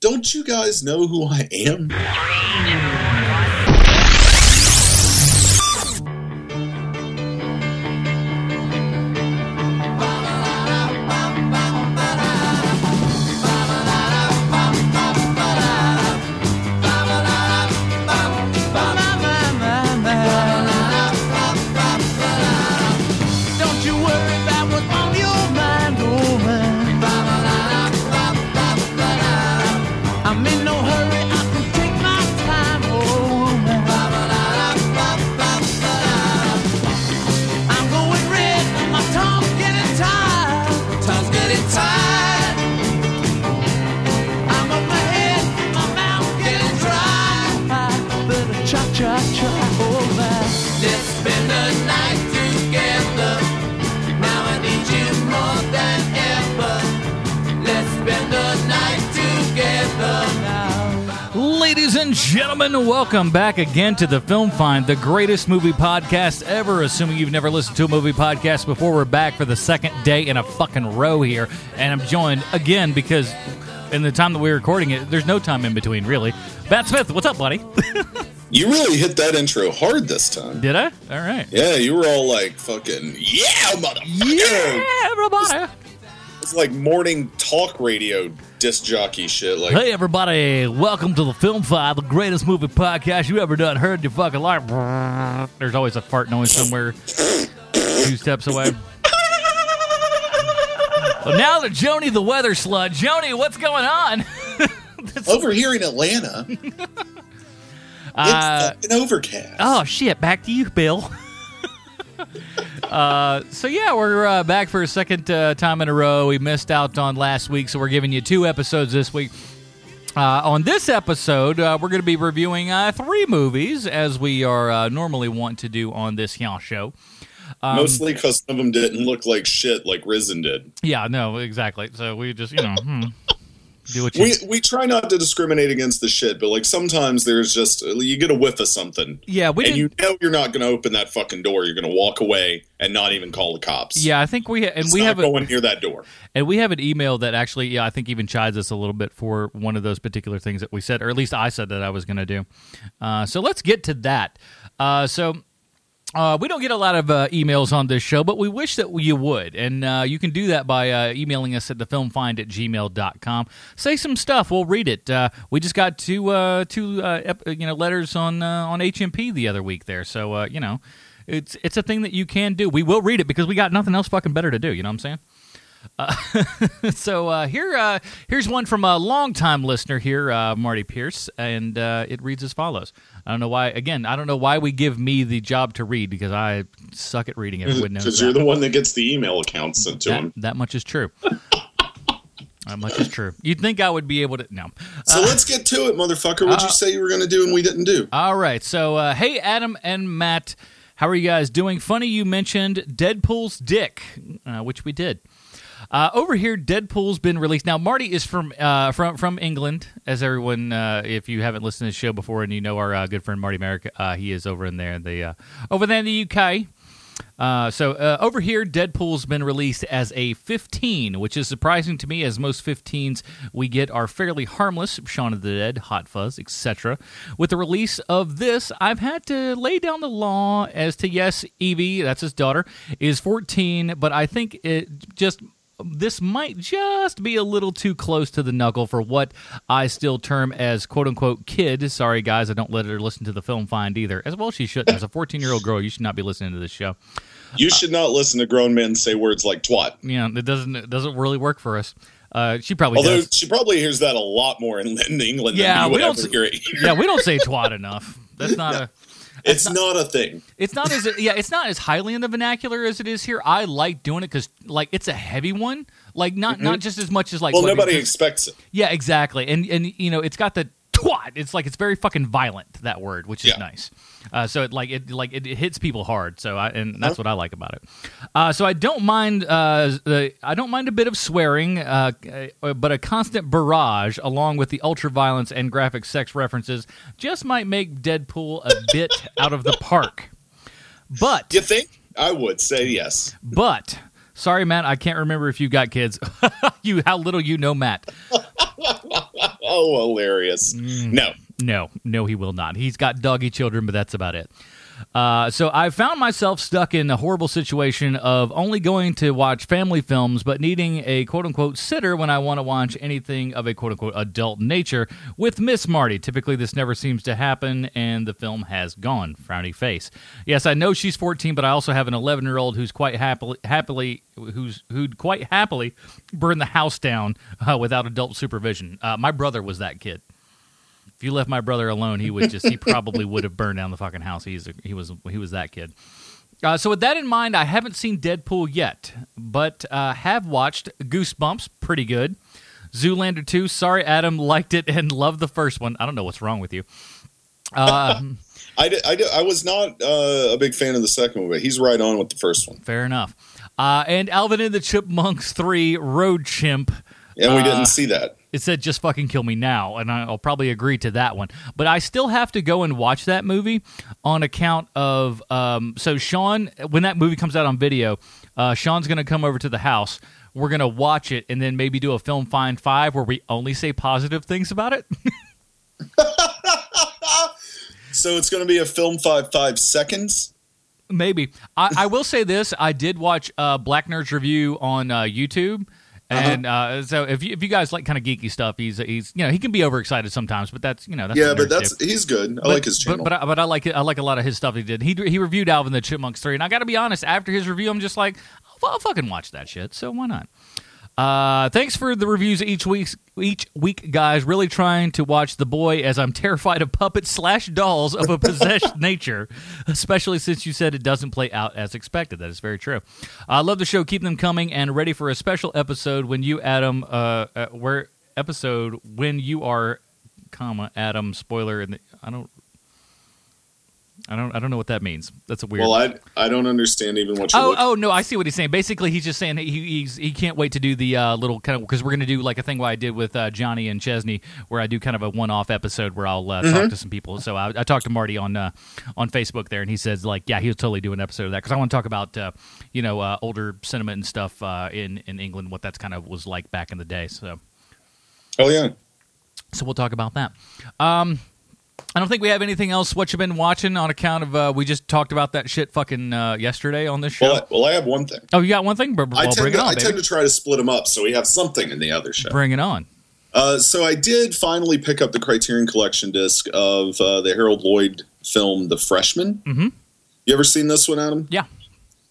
don't you guys know who I am? Welcome back again to the Film Find, the greatest movie podcast ever. Assuming you've never listened to a movie podcast before, we're back for the second day in a fucking row here. And I'm joined again because in the time that we're recording it, there's no time in between, really. Bat Smith, what's up, buddy? You really hit that intro hard this time. Did I? All right. Yeah, you were all like fucking yeah, motherfucker. Yeah, everybody. It's like morning talk radio disc jockey shit. Like Hey, everybody. Welcome to the Film Find, the greatest movie podcast you ever done heard in your fucking life. There's always a fart noise somewhere two steps away. Well, now to Joni the weather slut. Joni, what's going on? over here in Atlanta, it's Uh, fucking overcast. oh shit! Back to you, Bill. uh, so yeah, we're uh, back for a second uh, time in a row. We missed out on last week, so we're giving you two episodes this week. Uh, on this episode, uh, we're going to be reviewing uh, three movies, as we are uh, normally want to do on this show. Um, Mostly because some of them didn't look like shit like Risen did. Yeah, no, exactly. So we just, you know, hmm, do what you. We we try not to discriminate against the shit, but like sometimes there's just you get a whiff of something, yeah, we and you know you're not going to open that fucking door. You're going to walk away and not even call the cops. yeah, I think we and It's we have a, going near that door. And we have an email that actually, yeah, I think even chides us a little bit for one of those particular things that we said, or at least I said that I was going to do. Uh, so let's get to that. Uh, so. Uh, we don't get a lot of uh, emails on this show, but we wish that you would. And uh, you can do that by uh, emailing us at thefilmfind at gmail.com. Say some stuff. We'll read it. Uh, we just got two, uh, two ep- you know, letters on, on HMP the other week there. So, you know, it's, it's a thing that you can do. We will read it because we got nothing else fucking better to do. You know what I'm saying? so uh, here, uh, here's one from a longtime listener here, uh, Marty Pierce, and uh, it reads as follows. I don't know why. Again, I don't know why we give me the job to read because I suck at reading. Everyone knows Because you're the one that gets the email account sent to that, him. that much is true. that much is true. You'd think I would be able to. No. So let's get to it, motherfucker. What'd uh, you say you were going to do and we didn't do? All right. So, uh, hey, Adam and Matt, how are you guys doing? Funny you mentioned Deadpool's dick, uh, which we did. Uh, over here, Deadpool's been released. Now, Marty is from uh, from from England, as everyone. Uh, if you haven't listened to the show before and you know our uh, good friend Marty Merrick, uh, he is over in there, in the uh, over there in the UK. So over here, Deadpool's been released as a 15, which is surprising to me, as most 15s we get are fairly harmless. Shaun of the Dead, Hot Fuzz, etc. With the release of this, I've had to lay down the law as to yes, Evie, that's his daughter, is 14, but I think it just this might just be a little too close to the knuckle for what I still term as quote unquote kid. Sorry, guys, I don't let her listen to the film find either. As well, she shouldn't. As a 14 year old girl, you should not be listening to this show. You should not listen to grown men say words like twat. Yeah, it doesn't it doesn't really work for us. Uh, she probably Although does. she probably hears that a lot more in, in England Yeah, we would don't ever hear it here. yeah, we don't say twat enough. That's not a. It's not a thing. It's not as yeah, it's not as highly in the vernacular as it is here. I like doing it because like it's a heavy one. Like not not mm-hmm. just as much as like Well, nobody expects it. Yeah, exactly. And and you know, it's got the twat. It's like it's very fucking violent that word, which is Yeah. nice. Uh, so it like it like it, it hits people hard. So I and that's what I like about it. Uh, so I don't mind uh, the I don't mind a bit of swearing, uh, uh, but a constant barrage along with the ultra violence and graphic sex references just might make Deadpool a bit out of the park. But You think? I would say yes. but sorry, Matt, I can't remember if you got kids. you how little you know Matt. Oh oh, hilarious. Mm. No, No, no, he will not. He's got doggy children, but that's about it. Uh, so I found myself stuck in a horrible situation of only going to watch family films, but needing a quote unquote sitter when I want to watch anything of a quote unquote adult nature with Miss Marty. Typically, this never seems to happen, and the film has gone. Frowny face. Yes, I know she's 14, but I also have an 11 year old who's quite happily, happily, who's who'd quite happily burn the house down uh, without adult supervision. Uh, my brother was that kid. If you left my brother alone, he would just he probably would have burned down the fucking house. He's a, he was he was that kid. Uh, so with that in mind, I haven't seen Deadpool yet, but uh, have watched Goosebumps, pretty good. Zoolander 2, sorry Adam, liked it and loved the first one. I don't know what's wrong with you. Uh, I, di- I, di- I was not uh, a big fan of the second one, but he's right on with the first one. fair enough. Uh, and Alvin and the Chipmunks 3, Road Chip. And we Uh, didn't see that. it said just fucking kill me now and i'll probably agree to that one. But i still have to go and watch that movie on account of um, so sean when that movie comes out on video uh, sean's going to come over to the house. We're going to watch it and then maybe do a film find five where we only say positive things about it. So it's going to be a film five five seconds. maybe. I, I will say this. I did watch uh, black nerds review on uh, youtube and uh, so if you, if you guys like kind of geeky stuff, he's he's you know he can be overexcited sometimes, but that's you know that's yeah, but that's he's good. I But- like his but- channel. But, I, but I like it. I like a lot of his stuff he did. He he reviewed Alvin the Chipmunks three, and I got to be honest. After his review, I'm just like, I'll, I'll fucking watch that shit. So why not? Uh, thanks for the reviews each week. Each week, guys, really trying to watch The Boy as I'm terrified of puppets slash dolls of a possessed nature, especially since you said it doesn't play out as expected. That is very true. I love the show. Keep them coming, and ready for a special episode when you, Adam, uh, uh where episode when you are, comma Adam. Spoiler, and I don't. I don't. I don't know what that means. That's a weird. well, I I don't understand even what you're Oh, looking. oh no! I see what he's saying. Basically, he's just saying he he's, he can't wait to do the uh, little kind of because we're going to do like a thing what I did with uh, Johnny and Chesney, where I do kind of a one-off episode where I'll uh, Mm-hmm. talk to some people. So I, I talked to Marty on uh, on Facebook there, and he says like, yeah, he'll totally do an episode of that because I want to talk about uh, you know uh, older cinema and stuff uh, in in England, what that's kind of was like back in the day. So Oh yeah. so we'll talk about that. Um, I don't think we have anything else. What you've been watching on account of uh, we just talked about that shit fucking uh, yesterday on this show. Well, I, well, I have one thing. oh, you got one thing? Well, I bring tend it to, on, I tend to try to split them up so we have something in the other show. Bring it on. Uh, so I did finally pick up the Criterion Collection disc of uh, the Harold Lloyd film, The Freshman. Mhm. You ever seen this one, Adam? Yeah,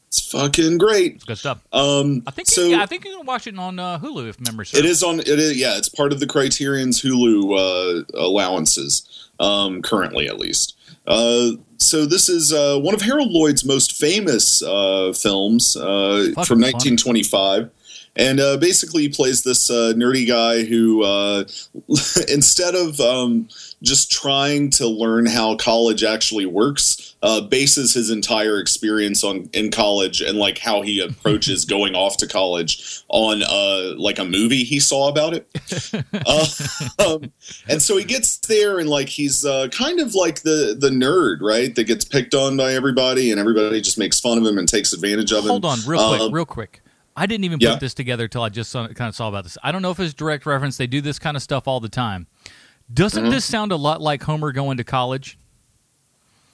It's fucking great. it's good stuff. Um, I think so. you, yeah, I think you can watch it on uh, Hulu if memory serves. It is on. It is yeah. It's part of the Criterion's Hulu uh, allowances um, currently, at least. Uh, so this is uh, one of Harold Lloyd's most famous uh, films uh, from funny. 1925. And uh, basically, he plays this uh, nerdy guy who, uh, instead of um, just trying to learn how college actually works, uh, bases his entire experience on in college and like how he approaches going off to college on uh, like a movie he saw about it. uh, um, and so he gets there and like he's uh, kind of like the the nerd, right? That gets picked on by everybody and everybody just makes fun of him and takes advantage of him. Hold on, real quick, Um, real quick. I didn't even yeah. put this together until I just saw, kind of saw about this. I don't know if it's direct reference. They do this kind of stuff all the time. Doesn't Mm-hmm. this sound a lot like Homer going to college?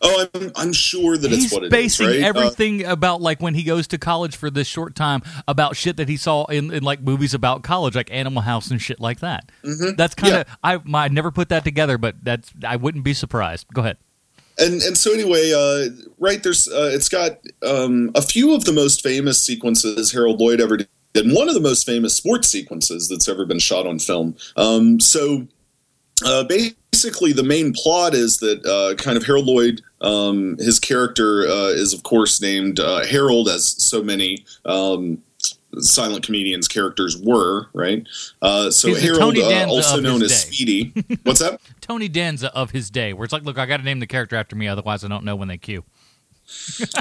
Oh, I'm, I'm sure that He's it's what it is, basing right? Uh, everything about like when he goes to college for this short time about shit that he saw in, in like movies about college, like Animal House and shit like that. Mm-hmm. That's kind of I my, I never put that together, but that's I wouldn't be surprised. Go ahead. And and so anyway, uh, right there's uh, it's got um, a few of the most famous sequences Harold Lloyd ever did, and one of the most famous sports sequences that's ever been shot on film. Um, so uh, basically, the main plot is that uh, kind of Harold Lloyd, um, his character uh, is of course named uh, Harold, as so many. Um, Silent comedians characters were right, uh, so He's Harold, uh, also known as day. Speedy. What's that? Tony Danza of his day, where it's like, look, I got to name the character after me, otherwise I don't know when they cue.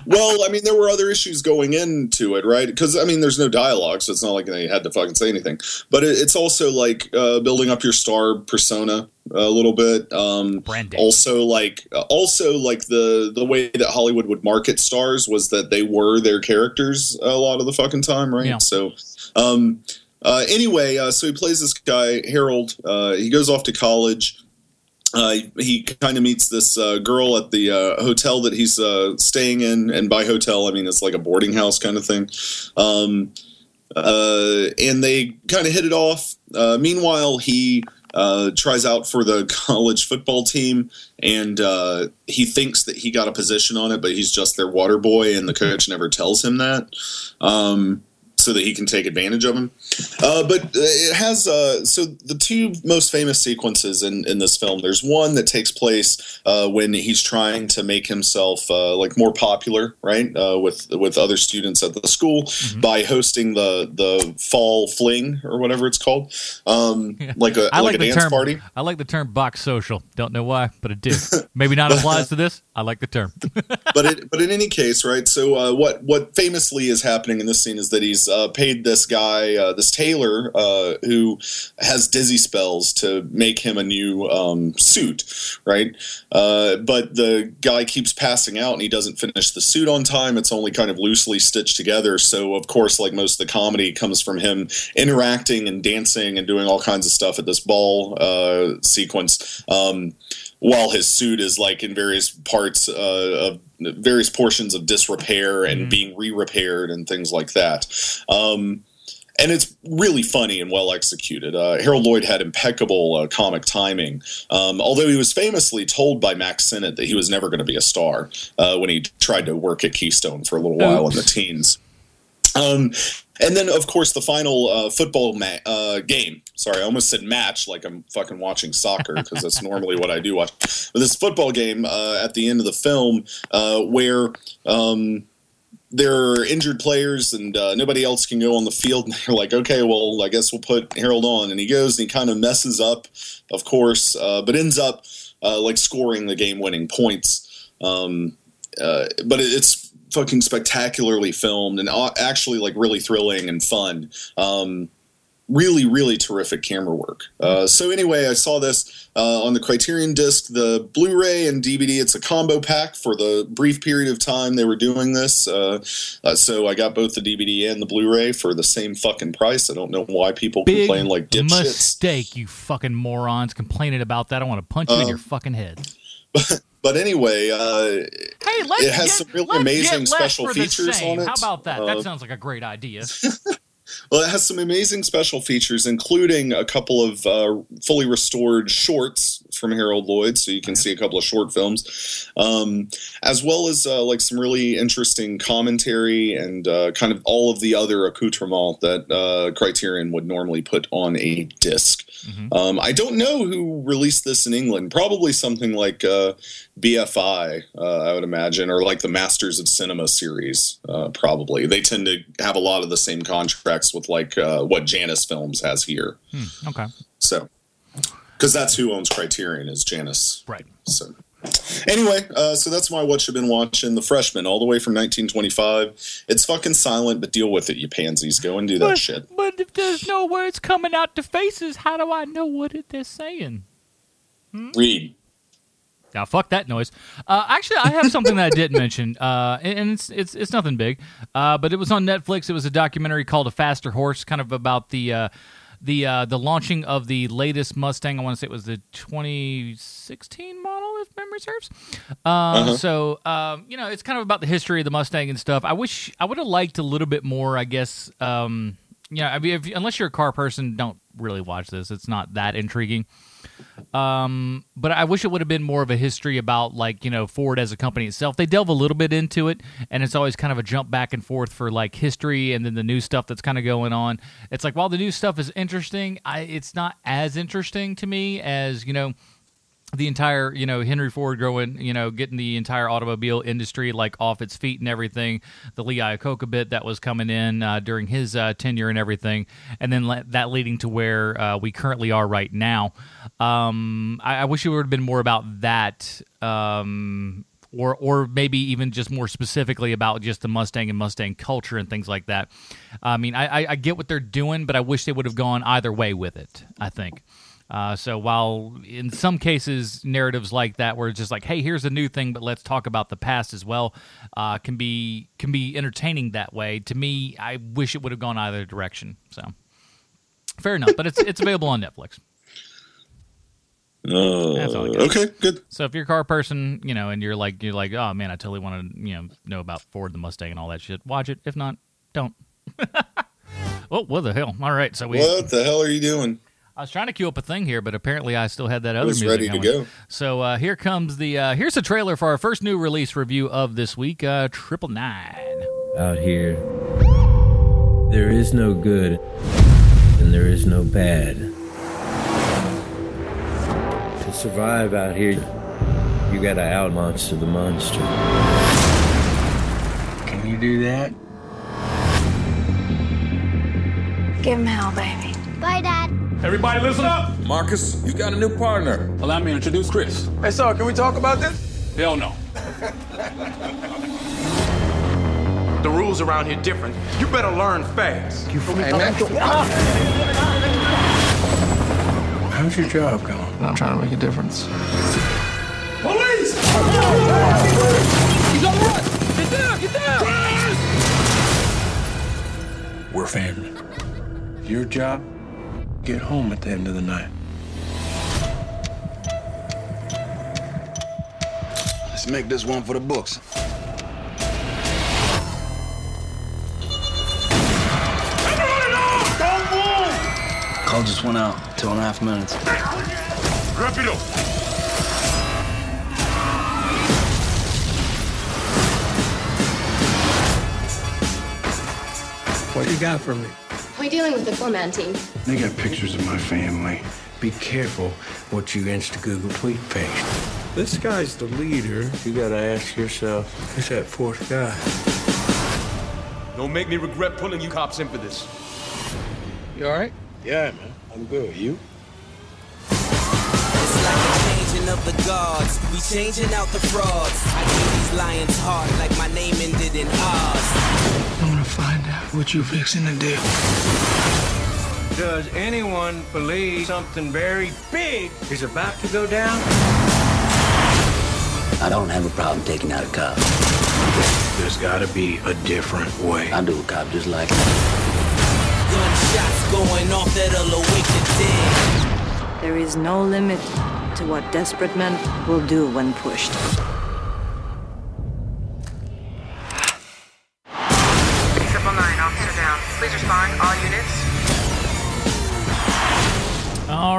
Well, I mean, there were other issues going into it, right? Because I mean, there's no dialogue, so it's not like they had to fucking say anything. But it, it's also like uh, building up your star persona a little bit. Um, Branding. also, like also like the the way that Hollywood would market stars was that they were their characters a lot of the fucking time, right? Yeah. So. Um, uh, anyway, uh, so he plays this guy Harold. Uh, he goes off to college. Uh, he kind of meets this uh, girl at the uh, hotel that he's uh, staying in, and by hotel I mean it's like a boarding house kind of thing. Um, uh, and they kind of hit it off. Uh, meanwhile, he tries out for the college football team, and he thinks that he got a position on it, but he's just their water boy, and the coach never tells him that. Um, so that he can take advantage of him. Uh, but uh, it has uh, so the two most famous sequences in, in this film. There's one that takes place uh, when he's trying to make himself uh, like more popular, right, uh, with with other students at the school Mm-hmm. by hosting the the fall fling or whatever it's called, um, like a I like, like, a dance term. party. I like the term box social. Don't know why, but it did. Maybe not applies to this. I like the term. but it, but in any case, right? So uh, what what famously is happening in this scene is that he's uh, paid this guy, uh, this tailor, uh, who has dizzy spells to make him a new um, suit, right? Uh, but the guy keeps passing out, and he doesn't finish the suit on time. It's only kind of loosely stitched together. So of course, like most of the comedy comes from him interacting and dancing and doing all kinds of stuff at this ball uh, sequence. Um, while his suit is like in various parts uh, of various portions of disrepair and being re-repaired and things like that. Um, and it's really funny and well executed. Uh, Harold Lloyd had impeccable uh, comic timing, um, although he was famously told by Mack Sennett that he was never going to be a star uh, when he tried to work at Keystone for a little while in the teens. Um, and then, of course, the final uh, football ma- uh, game. Sorry, I almost said match, like I'm fucking watching soccer because that's normally what I do watch. But this football game uh, at the end of the film, uh, where um, there are injured players and uh, nobody else can go on the field, and they're like, okay, well, I guess we'll put Harold on, and he goes and he kind of messes up, of course, uh, but ends up like scoring the game-winning points. Um, but it's fucking spectacularly filmed and actually like really thrilling and fun. Um, really, really terrific camera work. Uh, so anyway, I saw this uh, on the Criterion disc, the Blu-ray and DVD. It's a combo pack for the brief period of time they were doing this. Uh, uh, so I got both the DVD and the Blu-ray for the same fucking price. I don't know why people Big complain like dipshits. mistake, you fucking morons complaining about that. I want to punch you in your fucking head. But anyway, uh, Hey, let's it has get, some really amazing special features on it. How about that? Uh, that sounds like a great idea. Well, it has some amazing special features, including a couple of uh, fully restored shorts from Harold Lloyd, so you can see a couple of short films, um, as well as uh, like some really interesting commentary and uh, kind of all of the other accoutrement that uh, Criterion would normally put on a disc. Um, I don't know who released this in England. Probably something like uh, BFI, uh, I would imagine, or like the Masters of Cinema series. Uh, probably they tend to have a lot of the same contracts with like uh, what Janus Films has here. okay, So, because that's who owns Criterion is Janus. right. So, anyway, uh, so that's my what you've been watching. The Freshman, all the way from 1925. It's fucking silent, but deal with it, you pansies. Go and do that But, shit. but if there's no words coming out the faces, how do I know what it they're saying? Read. Now, fuck that noise. Uh, actually, I have something that I didn't mention, uh, and and it's it's it's nothing big, uh, but it was on Netflix. It was a documentary called "A Faster Horse," kind of about the uh, the uh, the launching of the latest Mustang. I want to say it was the 2016 model, if memory serves. Uh, So, um, you know, it's kind of about the history of the Mustang and stuff. I wish I would have liked a little bit more. I guess. Um, yeah, I mean, if, unless you're a car person, don't really watch this. It's not that intriguing. Um, but I wish it would have been more of a history about like you know Ford as a company itself. They delve a little bit into it, and it's always kind of a jump back and forth for like history and then the new stuff that's kind of going on. It's like while the new stuff is interesting, I it's not as interesting to me as you know the entire you know Henry Ford growing you know getting the entire automobile industry like off its feet and everything. The Lee Iacocca bit that was coming in uh, during his uh, tenure and everything. And then le- that leading to where uh, we currently are right now. Um, I-, I wish it would have been more about that um, or or maybe even just more specifically about just the Mustang and Mustang culture and things like that. I mean I, I, I get what they're doing but I wish they would have gone either way with it I think uh, so while in some cases narratives like that, where it's just like, "Hey, here's a new thing, but let's talk about the past as well," uh, can be can be entertaining that way. To me, I wish it would have gone either direction. So Fair enough, but it's it's available on Netflix. Uh, That's all I got. okay, good. So if you're a car person, you know, and you're like you're like, oh man, I totally want to you know know about Ford the Mustang and all that shit. Watch it. If not, don't. oh, what the hell? All right, so we. What the hell are you doing? I was trying to queue up a thing here, but apparently I still had that other was music ready to going. go. So uh, here comes the uh, here's a trailer for our first new release review of this week, uh, Triple Nine. Out here, there is no good and there is no bad. To survive out here, you gotta out monster the monster. Can you do that? Give him hell, baby. Bye, Dad. Everybody listen up! Marcus, you got a new partner. Allow me to introduce Chris. Hey, so can we talk about this? Hell no. The rules around here different. You better learn fast. You feel me? Hey, man. How's your job going? I'm trying to make a difference. Police! He's on the run! Get down! Get down! We're family. Your job, get home at the end of the night. Let's make this one for the books. Call just went out. Two and a half minutes. Rápido! What you got for me? We're dealing with the four-man team. They got pictures of my family. Be careful what you insta Google tweet page. This guy's the leader. You gotta ask yourself, who's that fourth guy? Don't make me regret pulling you cops in for this. You alright? Yeah, man. I'm good. With you? It's like a changing of the guards. We changing out the frauds. I gave these lions heart like my name ended in Oz. What you fixing to do. Does anyone believe something very big is about to go down? I don't have a problem taking out a cop. There's gotta be a different way. I do a cop just like Gunshots going off that'll awake the dead. There is no limit to what desperate men will do when pushed.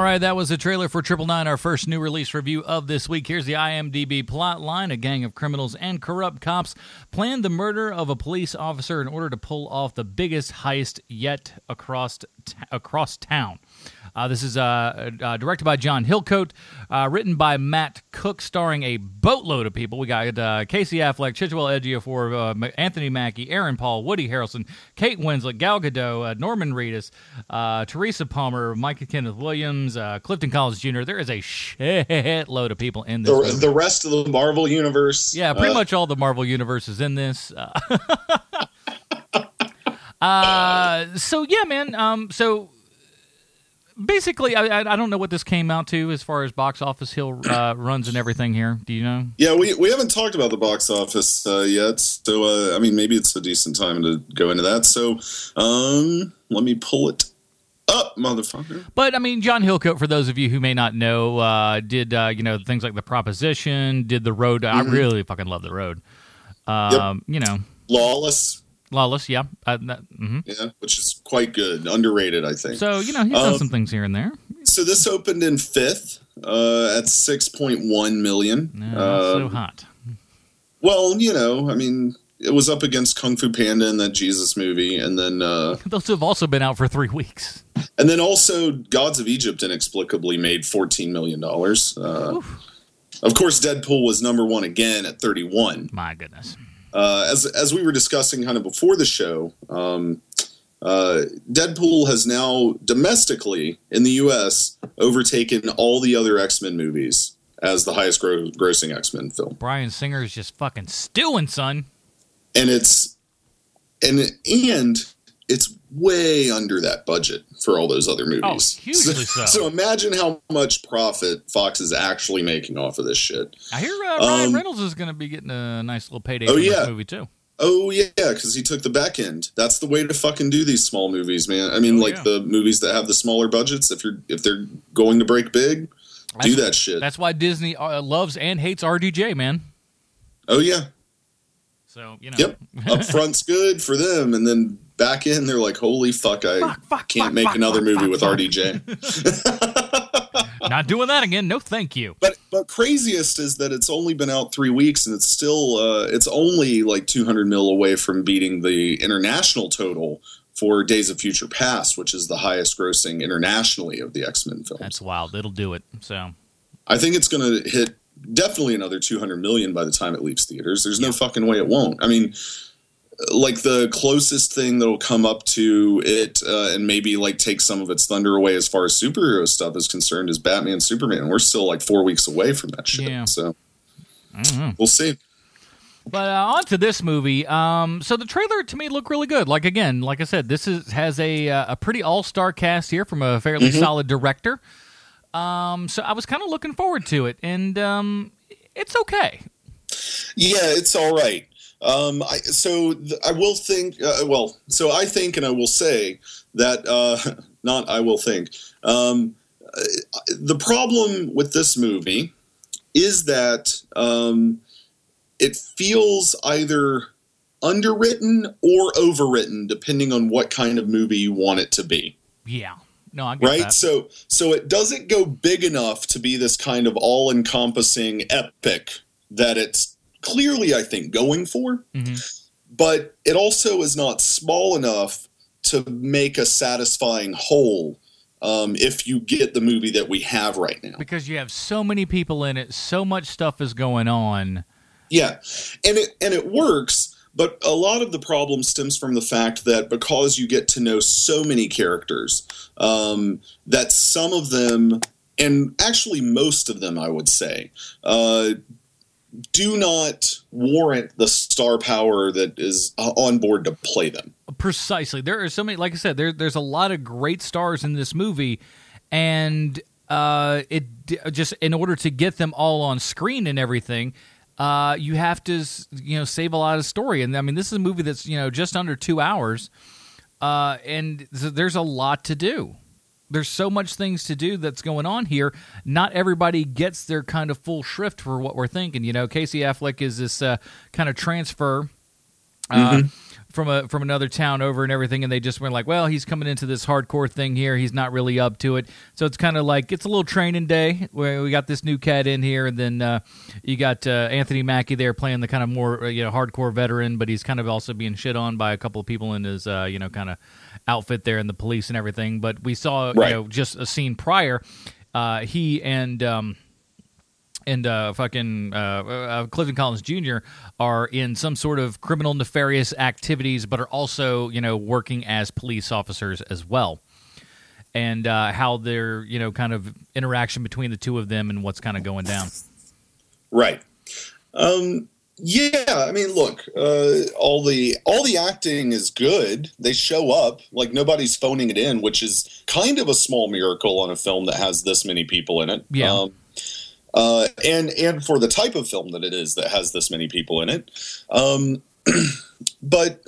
Right, that was the trailer for Triple Nine, our first new release review of this week. Here's the IMDb plot line: A gang of criminals and corrupt cops plan the murder of a police officer in order to pull off the biggest heist yet across t- across town. Uh, this is uh, uh, directed by John Hillcoat, uh, written by Matt Cook, starring a boatload of people. We got uh, Casey Affleck, Chiwetel Ejiofor, uh, Anthony Mackie, Aaron Paul, Woody Harrelson, Kate Winslet, Gal Gadot, uh, Norman Reedus, uh, Teresa Palmer, Michael Kenneth Williams, uh, Clifton Collins Jr. There is a shitload of people in this. The, the rest of the Marvel universe. Yeah, pretty much all the Marvel universe is in this. Uh, uh, so yeah, man. Um, so basically, I, I don't know what this came out to as far as box office hill uh, runs and everything here. Do you know? Yeah, we, we haven't talked about the box office uh, yet, so uh, I mean maybe it's a decent time to go into that. So um, let me pull it up, motherfucker. But I mean, John Hillcoat, for those of you who may not know, uh, did uh, you know things like the Proposition, did the Road? I really fucking love the Road. Um, You know, Lawless, Lawless, yeah. Uh, that, hmm yeah, which is quite good, underrated, I think. So you know, he's done Um, some things here and there. So this opened in fifth uh, at six point one million. No, so hot. well, you know, I mean, it was up against Kung Fu Panda and that Jesus movie, and then uh, Those have also been out for three weeks. and then also Gods of Egypt inexplicably made fourteen million dollars. Uh, of course, Deadpool was number one again at thirty one. My goodness. Uh, as as we were discussing kind of before the show, um, uh, Deadpool has now domestically in the U.S. overtaken all the other X Men movies as the highest gro- grossing X Men film, Bryan Singer is just fucking stewing, son. and it's and and it's way under that budget for all those other movies. Oh, hugely so. So imagine how much profit Fox is actually making off of this shit. I hear uh, Ryan Um, Reynolds is going to be getting a nice little payday oh, yeah. movie too. Oh yeah, because he took the back end. That's the way to fucking do these small movies, man. I mean, Oh, like yeah. the movies that have the smaller budgets. If you're if they're going to break big, do that shit. That's why Disney uh, loves and hates RDJ, man. Oh yeah, So you know. yep. Up front's good for them, and then back in, they're like, holy fuck, I can't make another movie with RDJ. Not doing that again. No, thank you. But but craziest is that it's only been out three weeks, and it's still uh, it's only like 200 mil away from beating the international total for Days of Future Past, which is the highest grossing internationally of the X Men films. That's wild. It'll do it. So I think it's going to hit definitely another 200 million by the time it leaves theaters. There's no fucking way it won't. I mean, like the closest thing that'll come up to it uh, and maybe like take some of its thunder away as far as superhero stuff is concerned is Batman Superman. We're still like four weeks away from that shit. Yeah. So Mm-hmm. we'll see. But uh, on to this movie. Um, so the trailer to me looked really good. Like again, like I said, this is has a uh, a pretty all star cast here from a fairly Mhm. solid director. Um, so I was kind of looking forward to it, and um, it's okay. Yeah, it's all right. Um, I, so th- I will think. Uh, well, so I think, and I will say that uh, not. I will think. Um, uh, the problem with this movie is that um, it feels either underwritten or overwritten, depending on what kind of movie you want it to be Yeah, no, I right that. so so it doesn't go big enough to be this kind of all-encompassing epic that it's clearly i think going for Mhm. but it also is not small enough to make a satisfying whole um, if you get the movie that we have right now because you have so many people in it, so much stuff is going on. Yeah, and it and it works, but a lot of the problem stems from the fact that because you get to know so many characters, um, that some of them, and actually most of them, I would say, uh, do not warrant the star power that is uh, on board to play them. Precisely. There are so many. Like I said, there, there's a lot of great stars in this movie, and uh, it just in order to get them all on screen and everything, uh, you have to you know save a lot of story. And I mean, this is a movie that's you know just under two hours, uh, and th- there's a lot to do. There's so much things to do that's going on here. Not everybody gets their kind of full shrift for what we're thinking. You know, Casey Affleck is this uh, kind of transfer uh, from a from another town over and everything, and they just went like, well, he's coming into this hardcore thing here. He's not really up to it, so it's kind of like it's a little training day where we got this new cat in here, and then uh, you got uh, Anthony Mackie there playing the kind of more uh, you know hardcore veteran, but he's kind of also being shit on by a couple of people in his uh, you know kind of outfit there and the police and everything. But we saw Right. you know just a scene prior, uh, he and. Um, and uh, fucking uh, uh, Clifton Collins Jr. are in some sort of criminal nefarious activities, but are also you know working as police officers as well. And uh, how their you know kind of interaction between the two of them and what's kind of going down. Right. Um, yeah, I mean, look, uh, all the all the acting is good. They show up like nobody's phoning it in, which is kind of a small miracle on a film that has this many people in it. Yeah. Um, uh, and and for the type of film that it is that has this many people in it. Um, but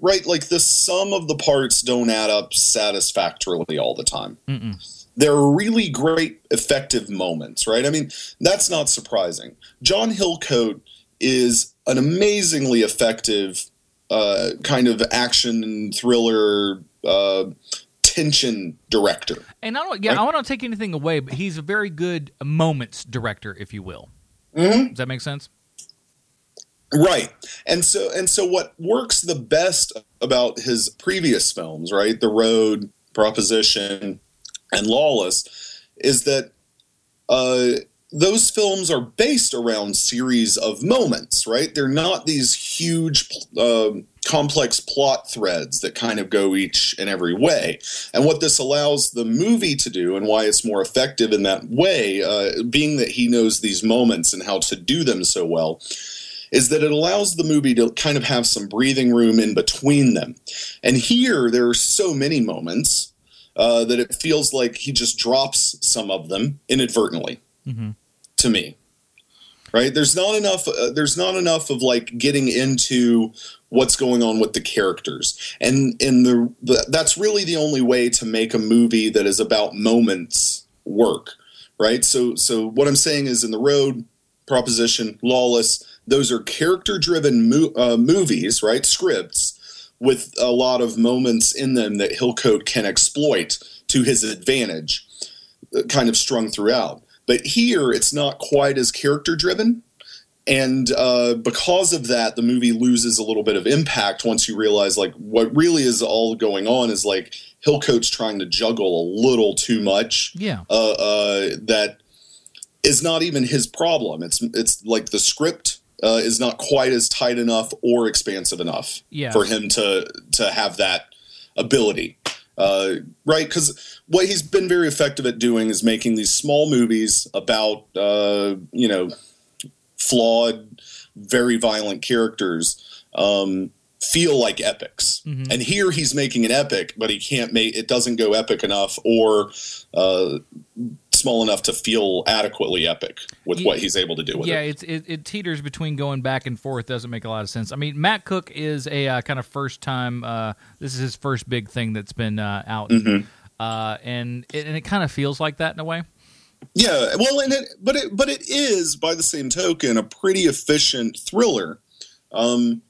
right, like the sum of the parts don't add up satisfactorily all the time Mm-mm. there are really great effective moments right i mean that's not surprising john hillcoat is an amazingly effective uh, kind of action thriller uh, tension director And I don't, yeah, I don't want to take anything away, but he's a very good moments director, if you will. Mhm. Does that make sense? Right. And so and so what works the best about his previous films, right? The Road, Proposition, and Lawless is that uh those films are based around series of moments, right? They're not these huge um complex plot threads that kind of go each and every way. And what this allows the movie to do, and why it's more effective in that way, uh, being that he knows these moments and how to do them so well, is that it allows the movie to kind of have some breathing room in between them. And here, there are so many moments uh, that it feels like he just drops some of them inadvertently Mhm. to me. right? There's not enough. Uh, there's not enough of like getting into what's going on with the characters, and and the, the that's really the only way to make a movie that is about moments work, right? So so what I'm saying is, in the road, proposition, lawless, those are character driven mo- uh, movies, right? Scripts with a lot of moments in them that Hillcoat can exploit to his advantage, uh, kind of strung throughout. But here, it's not quite as character driven. And uh, because of that, the movie loses a little bit of impact once you realize, like, what really is all going on is like Hillcoat's trying to juggle a little too much. Yeah. Uh, uh, that is not even his problem. It's it's like the script uh, is not quite as tight enough or expansive enough Yeah. for him to to have that ability. Uh, right, because what he's been very effective at doing is making these small movies about uh, you know flawed, very violent characters um, feel like epics. Mhm. And here he's making an epic, but he can't make it doesn't go epic enough or uh, small enough to feel adequately epic with what he's able to do with yeah, it. it's it, it teeters between going back and forth. Doesn't make a lot of sense. I mean, Matt Cook is a uh, kind of first time. Uh, this is his first big thing that's been uh, out, Mhm. Uh, and it, and it kind of feels like that in a way. Yeah, well, and it, but it, but it is by the same token a pretty efficient thriller. Um,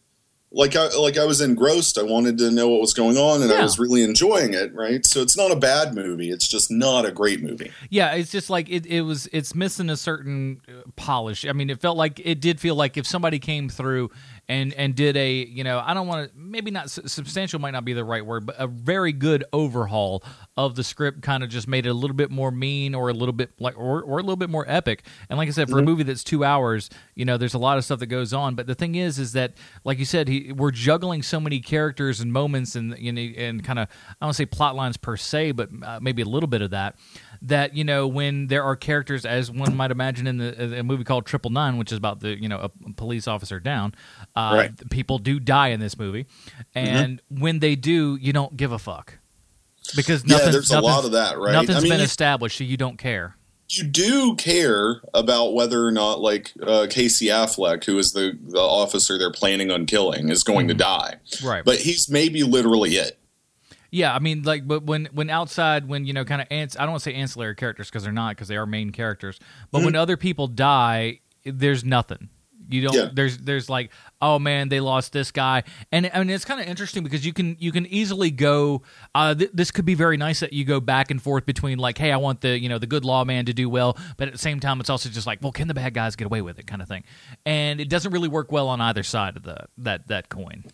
like I like I was engrossed. I wanted to know what was going on, and I was really enjoying it. Right, so it's not a bad movie. It's just not a great movie. Yeah, it's just like it, it was. It's missing a certain uh, polish. I mean, it felt like it did feel like if somebody came through and and did a you know I don't want to maybe not substantial might not be the right word, but a very good overhaul of the script kind of just made it a little bit more mean or a little bit like or or a little bit more epic. And like I said, for a Mhm. movie that's two hours, you know, there's a lot of stuff that goes on. But the thing is, is that like you said, he we're juggling so many characters and moments and you know and kind of I don't say plot lines per se, but uh, maybe a little bit of that that you know when there are characters as one might imagine in the a movie called Triple Nine, which is about the you know a police officer down. Uh, Right. People do die in this movie, and when they do, you don't give a fuck because Yeah, nothing's, there's a lot of that, right? Nothing's I mean, been established, so you don't care. you do care about whether or not like uh, Casey Affleck, who is the the officer they're planning on killing, is going to die. Right. But he's maybe literally it. Yeah, I mean, like, but when when outside, when you know, kind of ants. I don't want to say ancillary characters because they're not, because they are main characters. But when other people die, there's nothing. You don't. Yeah. There's there's like, oh man, they lost this guy, and I mean, it's kind of interesting because you can you can easily go. Uh, th- this could be very nice that you go back and forth between like, hey, I want the you know the good lawman to do well, but at the same time, it's also just like, well, can the bad guys get away with it, kind of thing, and it doesn't really work well on either side of the that that coin.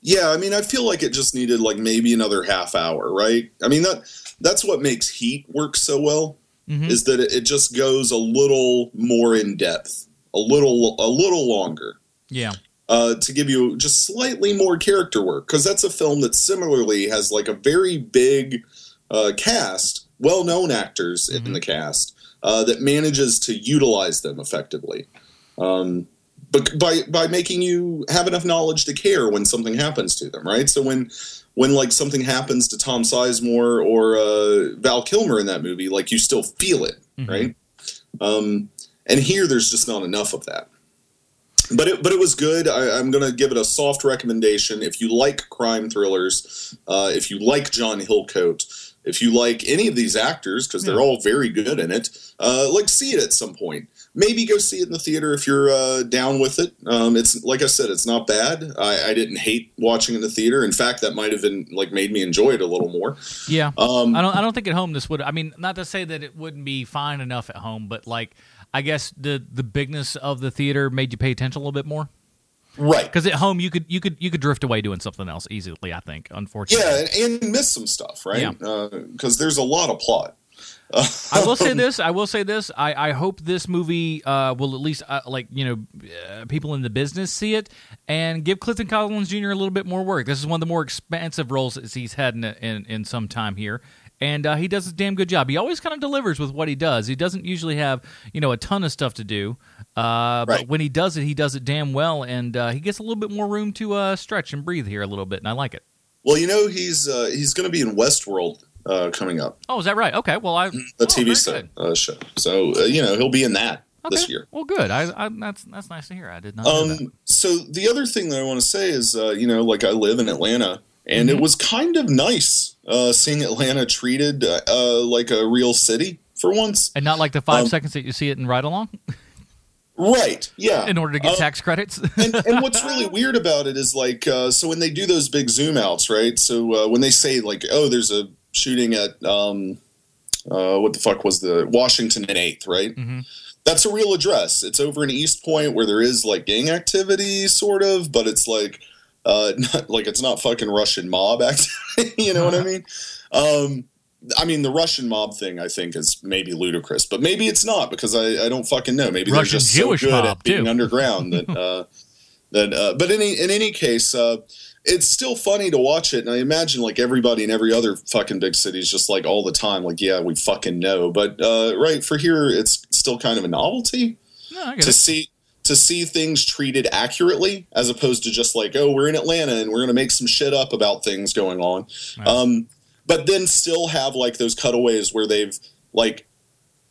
Yeah, I mean, I feel like it just needed like maybe another half hour, right? I mean that that's what makes Heat work so well Mhm. is that it, it just goes a little more in depth, a little a little longer. Yeah. uh, to give you just slightly more character work because that's a film that similarly has like a very big uh, cast, well-known actors in the cast uh, that manages to utilize them effectively. Um, but by by making you have enough knowledge to care when something happens to them, right? So when when like something happens to Tom Sizemore or uh, Val Kilmer in that movie, like you still feel it, right? Um, and here, there's just not enough of that but it but it was good. I, I'm going to give it a soft recommendation. If you like crime thrillers, uh, if you like John Hillcoat, if you like any of these actors because they're all very good in it, uh, like see it at some point. Maybe go see it in the theater if you're uh, down with it. Um, it's like I said, it's not bad. I, I didn't hate watching in the theater. In fact, that might have been like made me enjoy it a little more. Yeah. Um, I don't I don't think at home this would I mean not to say that it wouldn't be fine enough at home, but like I guess the the bigness of the theater made you pay attention a little bit more. Right. Cuz at home you could you could you could drift away doing something else easily, I think, unfortunately. Yeah, and, and miss some stuff, right? Yeah. Because there's a lot of plot. I will say this. I will say this. I, I hope this movie uh, will at least uh, like you know uh, people in the business see it and give Clifton Collins Jr. a little bit more work. This is one of the more expansive roles that he's had in in, in some time here, and uh, he does a damn good job. He always kind of delivers with what he does. He doesn't usually have you know a ton of stuff to do, uh, but when he does it, he does it damn well, and uh, he gets a little bit more room to uh, stretch and breathe here a little bit, and I like it. Well, you know he's uh, he's going to be in Westworld uh, coming up. Oh, is that right? Okay. Well, I the oh, TV show, uh, show. So uh, you know he'll be in that. this year. Well, good. I, I that's that's nice to hear. I did not. Um, so the other thing that I want to say is, uh, you know, like I live in Atlanta, and Mm-hmm. it was kind of nice uh, seeing Atlanta treated uh, uh, like a real city for once. And not like the five um, seconds that you see it in Ride Along Right? Yeah. in order to get tax credits. and, and what's really weird about it is like, uh, so when they do those big zoom outs, right? So uh, when they say like, oh, there's a shooting at um, uh, what the fuck was the Washington and Eighth, right? Mhm. That's a real address. It's over in East Point where there is like gang activity, sort of, but it's like, uh, not like it's not fucking Russian mob activity. you know what I mean? Um, I mean, the Russian mob thing, I think, is maybe ludicrous, but maybe it's not because I, I don't fucking know. Maybe Russian they're just Jewish so good at being too. underground that uh, that. Uh, but in any, in any case, uh, it's still funny to watch it, and I imagine like everybody in every other fucking big city is just like all the time, like yeah, we fucking know. But uh, right for here, it's still kind of a novelty no, to it. see to see things treated accurately as opposed to just like oh we're in atlanta and we're going to make some shit up about things going on um, but then still have like those cutaways where they've like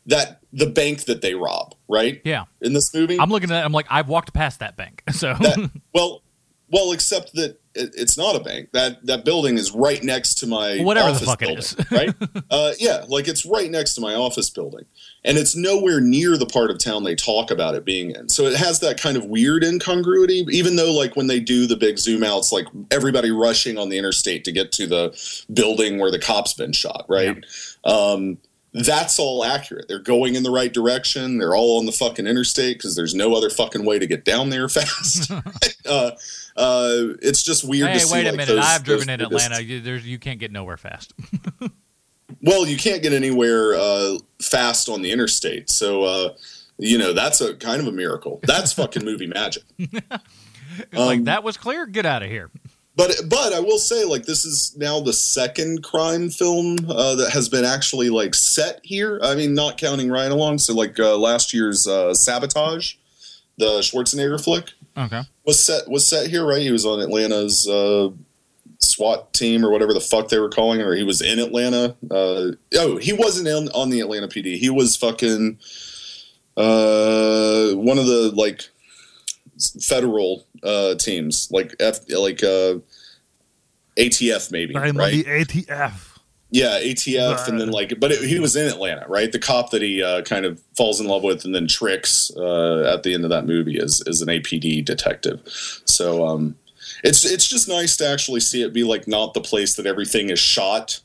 that the bank that they rob right Yeah. in this movie I'm looking at. it, I'm like, I've walked past that bank. So that, well well except that it, it's not a bank that that building is right next to my Whatever the office fuck it building, is. right uh, yeah like it's right next to my office building and it's nowhere near the part of town they talk about it being in so it has that kind of weird incongruity even though like when they do the big zoom outs like everybody rushing on the interstate to get to the building where the cop's been shot right um, that's all accurate. They're going in the right direction. They're all on the fucking interstate because there's no other fucking way to get down there fast. uh, uh, it's just weird hey, to see. wait a like, minute. those- I've driven in Atlanta. You, there's, you can't get nowhere fast. Well, you can't get anywhere uh, fast on the interstate, so uh, you know that's a kind of a miracle. That's fucking movie magic. It's like Um, that was clear. Get out of here. But but I will say, like, this is now the second crime film uh, that has been actually like set here. I mean, not counting Ride Along. So like uh, last year's uh, Sabotage, the Schwarzenegger flick. Okay. was set was set here, right? He was on Atlanta's uh, SWAT team or whatever the fuck they were calling it, or he was in Atlanta. Uh, oh, he wasn't in, on the Atlanta PD. He was fucking uh, one of the like federal uh, teams, like F, like uh, ATF maybe, right? ATF. Yeah, ATF, and then like, but it, he was in Atlanta, right? The cop that he uh, kind of falls in love with and then tricks uh, at the end of that movie is is an APD detective. So um, it's it's just nice to actually see it be like not the place that everything is shot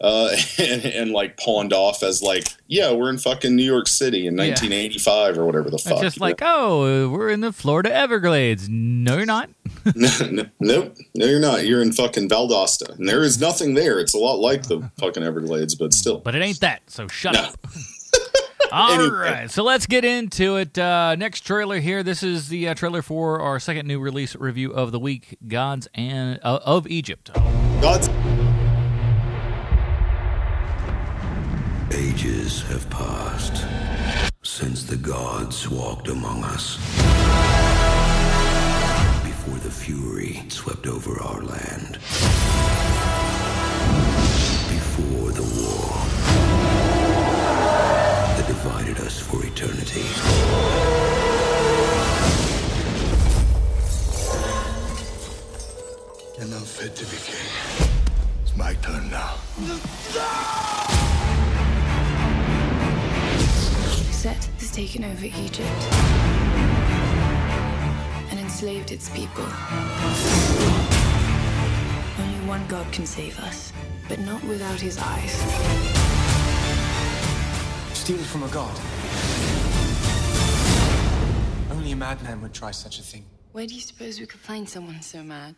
uh, and, and like pawned off as like, yeah, we're in fucking New York City in Yeah. 1985 or whatever the It's fuck. just you know? like, oh, we're in the Florida Everglades. No, you're not. no, no, nope, no, you're not. You're in fucking Valdosta, and there is nothing there. It's a lot like the fucking Everglades, but still. But it ain't that. So shut No. up. All Anyway. right, so let's get into it. Uh, next trailer here. This is the uh, trailer for our second new release review of the week, "Gods and uh, of Egypt." God's Ages have passed since the gods walked among us. Before the fury swept over our land. Before the war that divided us for eternity. You're not fit to be king. It's my turn now. Set taken over Egypt and enslaved its people. Only one God can save us, but not without his eyes. Steal from a god. Only a madman would try such a thing. Where do you suppose we could find someone so mad?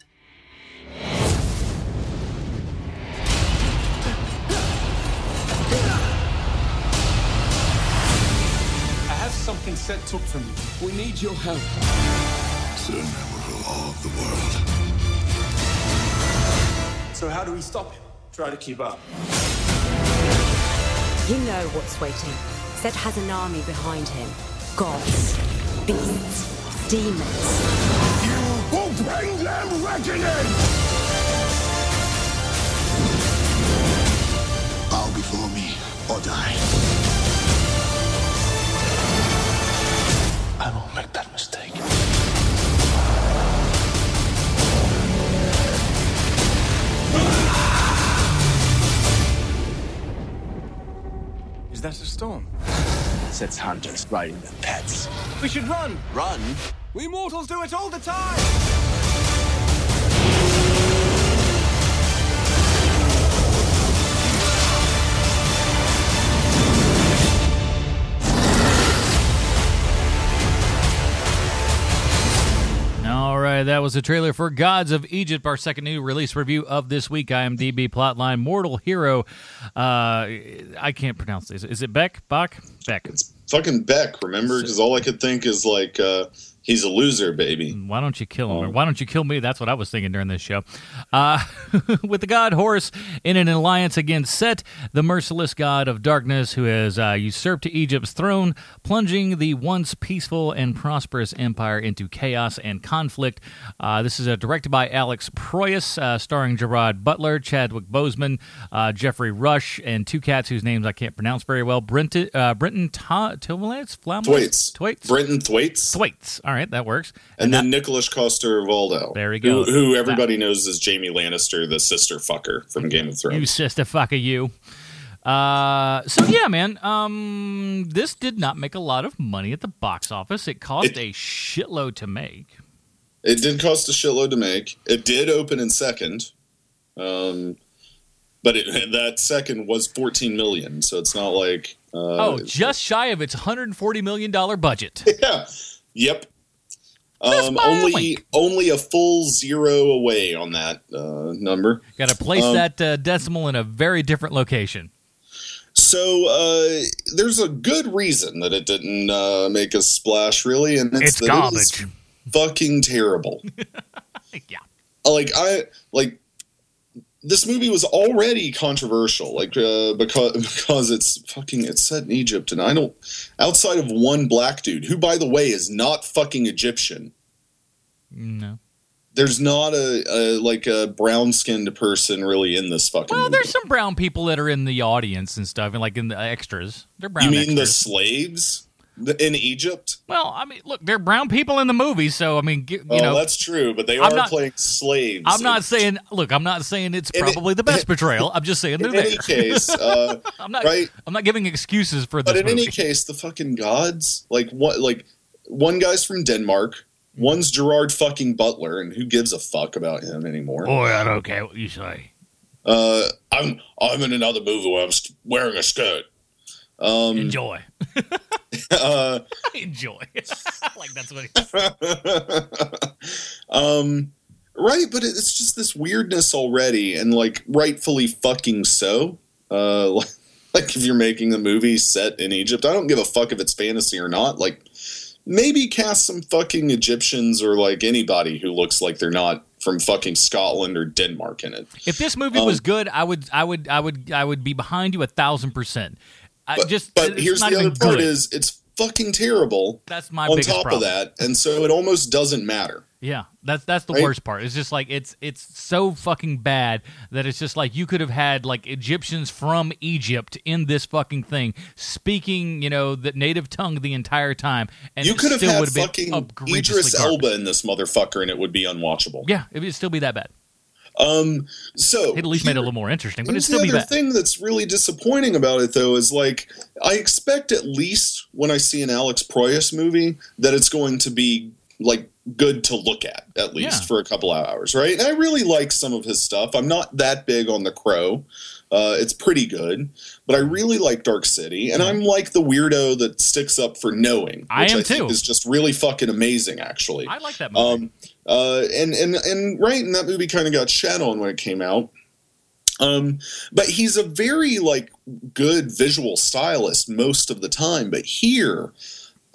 Something Set took from you. We need your help. Soon I will rule all of the world. So how do we stop him? Try to keep up. You know what's waiting. Zed has an army behind him. Gods, beasts, demons. You will bring them reckoning! Bow before me or die. Is that a storm? It's hunters riding their pets. We should run! Run? We mortals do it all the time! Right, that was the trailer for Gods of Egypt, our second new release review of this week. IMDb plotline Mortal Hero. Uh, I can't pronounce this. Is it Beck? Bach? Beck. It's fucking Beck, remember? Because all I could think is like, uh, he's a loser, baby. Why don't you kill him? Or why don't you kill me? That's what I was thinking during this show. Uh, with the god Horus in an alliance against Set, the merciless god of darkness who has uh, usurped Egypt's throne, plunging the once peaceful and prosperous empire into chaos and conflict. Uh, this is uh, directed by Alex Proyas, uh, starring Gerard Butler, Chadwick Boseman, uh, Geoffrey Rush, and two cats whose names I can't pronounce very well. Brenton, uh, Brenton Ta- Tilmalance? Thwaites. Thwaites? Brenton Thwaites. Thwaites. All right, that works. And, then Nicholas Coster-Waldau. There we go. Who, who everybody knows is Jamie Lannister, the sister fucker from Game of Thrones. You sister fucker, you. Uh, so yeah, man. Um, this did not make a lot of money at the box office. It cost It- a shitload to make. It did cost a shitload to make. It did open in second, um, but it, that second was 14 million. So it's not like uh, oh, just shy of its 140 million dollar budget. yeah, yep. Um, only only a full zero away on that uh, number. Got to place Um, that uh, decimal in a very different location. So uh, there's a good reason that it didn't uh, make a splash, really, and it's, It's that it is garbage. fucking terrible. yeah. Like I like this movie was already controversial, like uh, because because it's fucking it's set in Egypt, and I don't outside of one black dude who, by the way, is not fucking Egyptian. No. There's not a, a like a brown skinned person really in this fucking. Well, movie. there's some brown people that are in the audience and stuff, and like in the extras. They're brown. You mean the slaves in Egypt? Well, I mean, look, they're brown people in the movie, so I mean, g- you oh, know, that's true, but they I'm are not- playing slaves. I'm not saying. Look, I'm not saying it's In it- probably the best portrayal. I'm just saying they're In any case, uh, I'm not. right? I'm not giving excuses for this But in movie. any case, the fucking gods, like what, like one guy's from Denmark, one's Gerard fucking Butler, and who gives a fuck about him anymore? Boy, I don't care what you say. Uh, I'm I'm in another movie where I'm wearing a skirt. Um, Enjoy. uh, Enjoy. like that's what. um, right, but it's just this weirdness already, and like rightfully fucking so. Uh, like, like if you're making a movie set in Egypt, I don't give a fuck if it's fantasy or not. Like, maybe cast some fucking Egyptians or like anybody who looks like they're not from fucking Scotland or Denmark in it. If this movie Um, was good, I would, I would, I would, I would be behind you a thousand percent. But, just, but here's the other part: good. is it's fucking terrible. That's my on top problem. of that, and so it almost doesn't matter. Yeah, that's that's the Right? worst part. It's just like it's it's so fucking bad that it's just like you could have had like Egyptians from Egypt in this fucking thing speaking, you know, the native tongue the entire time, and you could have still had would have been fucking Idris garbage. Elba in this motherfucker, and it would be unwatchable. Yeah, it would still be that bad. Um, so It at least made it a little more interesting, but it'd still the other bad. thing that's really disappointing about it, though, is like I expect at least when I see an Alex Proyas movie that it's going to be like good to look at at least Yeah. for a couple of hours, right? And I really like some of his stuff. I'm not that big on The Crow. Uh, it's pretty good, but I really like Dark City, and I'm like the weirdo that sticks up for Knowing, which I am think too. is just really fucking amazing, actually. I like that movie. Um, uh, and and and right, and that movie kind of got shat on when it came out. Um, but he's a very like good visual stylist most of the time. But here,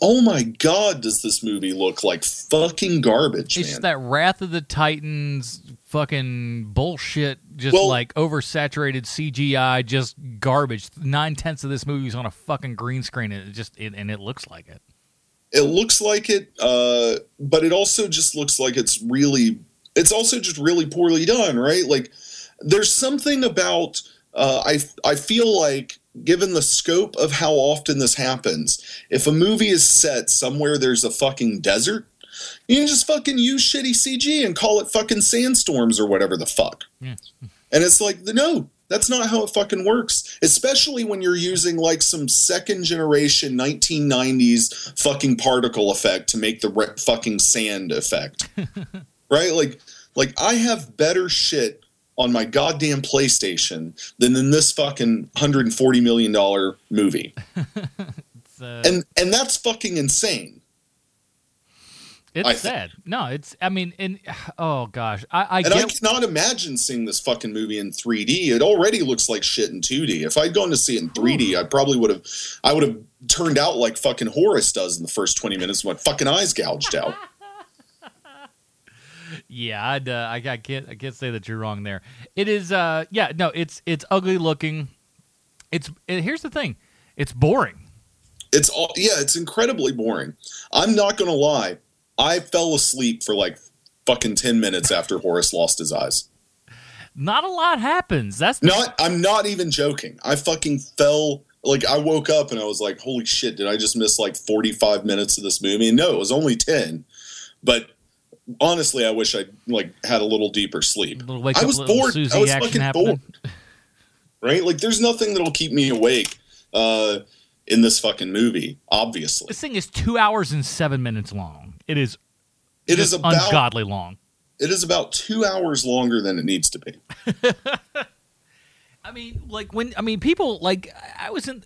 oh my god, does this movie look like fucking garbage, it's man? that Wrath of the Titans fucking bullshit, just Well- like oversaturated CGI, just garbage. Nine tenths of this movie is on a fucking green screen, and it just it, and it looks like it. It looks like it, uh, but it also just looks like it's really. It's also just really poorly done, right? Like, there's something about. Uh, I I feel like, given the scope of how often this happens, if a movie is set somewhere there's a fucking desert, you can just fucking use shitty CG and call it fucking sandstorms or whatever the fuck. Yeah. And it's like, no, That's not how it fucking works. Especially when you're using like some second generation 1990s fucking particle effect to make the re- fucking sand effect. right? Like like I have better shit on my goddamn PlayStation than in this fucking 140 million dollar movie. uh, and and that's fucking insane. It's I- sad. No, it's. I mean, and oh gosh, I, I and. I cannot imagine seeing this fucking movie in 3D. It already looks like shit in 2D. If I'd gone to see it in 3D, I probably would have. I would have turned out like fucking Horus does in the first 20 minutes, with my fucking eyes gouged out. yeah, I'd, uh, I, I can't. I can't say that you're wrong there. It is. Uh, yeah, no, it's it's ugly looking. It's. And here's the thing. It's boring. It's all yeah, it's incredibly boring. I'm not gonna lie. I fell asleep for like fucking 10 minutes after Horus lost his eyes. Not a lot happens. That's the, Not I'm not even joking. I fucking fell like I woke up and I was like, holy shit, did I just miss like 45 minutes of this movie? And no, it was only 10. But honestly, I wish I like had a little deeper sleep. little I was bored. Susie I was fucking happening. bored. Right? Like there's nothing that'll keep me awake uh in this fucking movie, obviously. This thing is two hours and seven minutes long. It is. It is just about ungodly long. it is about two hours longer than it needs to be. I mean, like when I mean people like I was in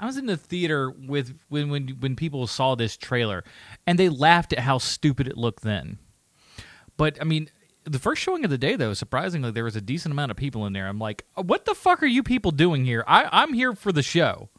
I was in the theater with when when when people saw this trailer and they laughed at how stupid it looked then. But I mean, the first showing of the day though, surprisingly there was a decent amount of people in there. I'm like, "What the fuck are you people doing here? I I'm here for the show.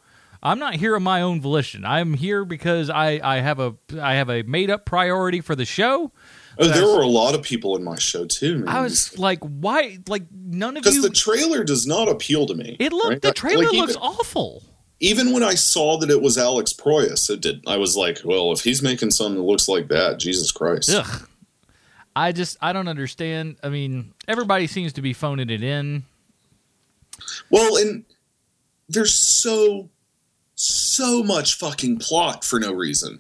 I'm not here of my own volition. I'm here because I I have a I have a made up priority for the show." Oh, there were a lot of people in my show too. Man. I was like, "Why? Like none of you. because the trailer does not appeal to me. it looked. right? The trailer Like, looks even, awful. even when I saw that it was Alex Proyas, it did. I was like, well, if he's making something that looks like that, Jesus Christ. Ugh. I just I don't understand. I mean, everybody seems to be phoning it in. Well, and there's so so much fucking plot for no reason.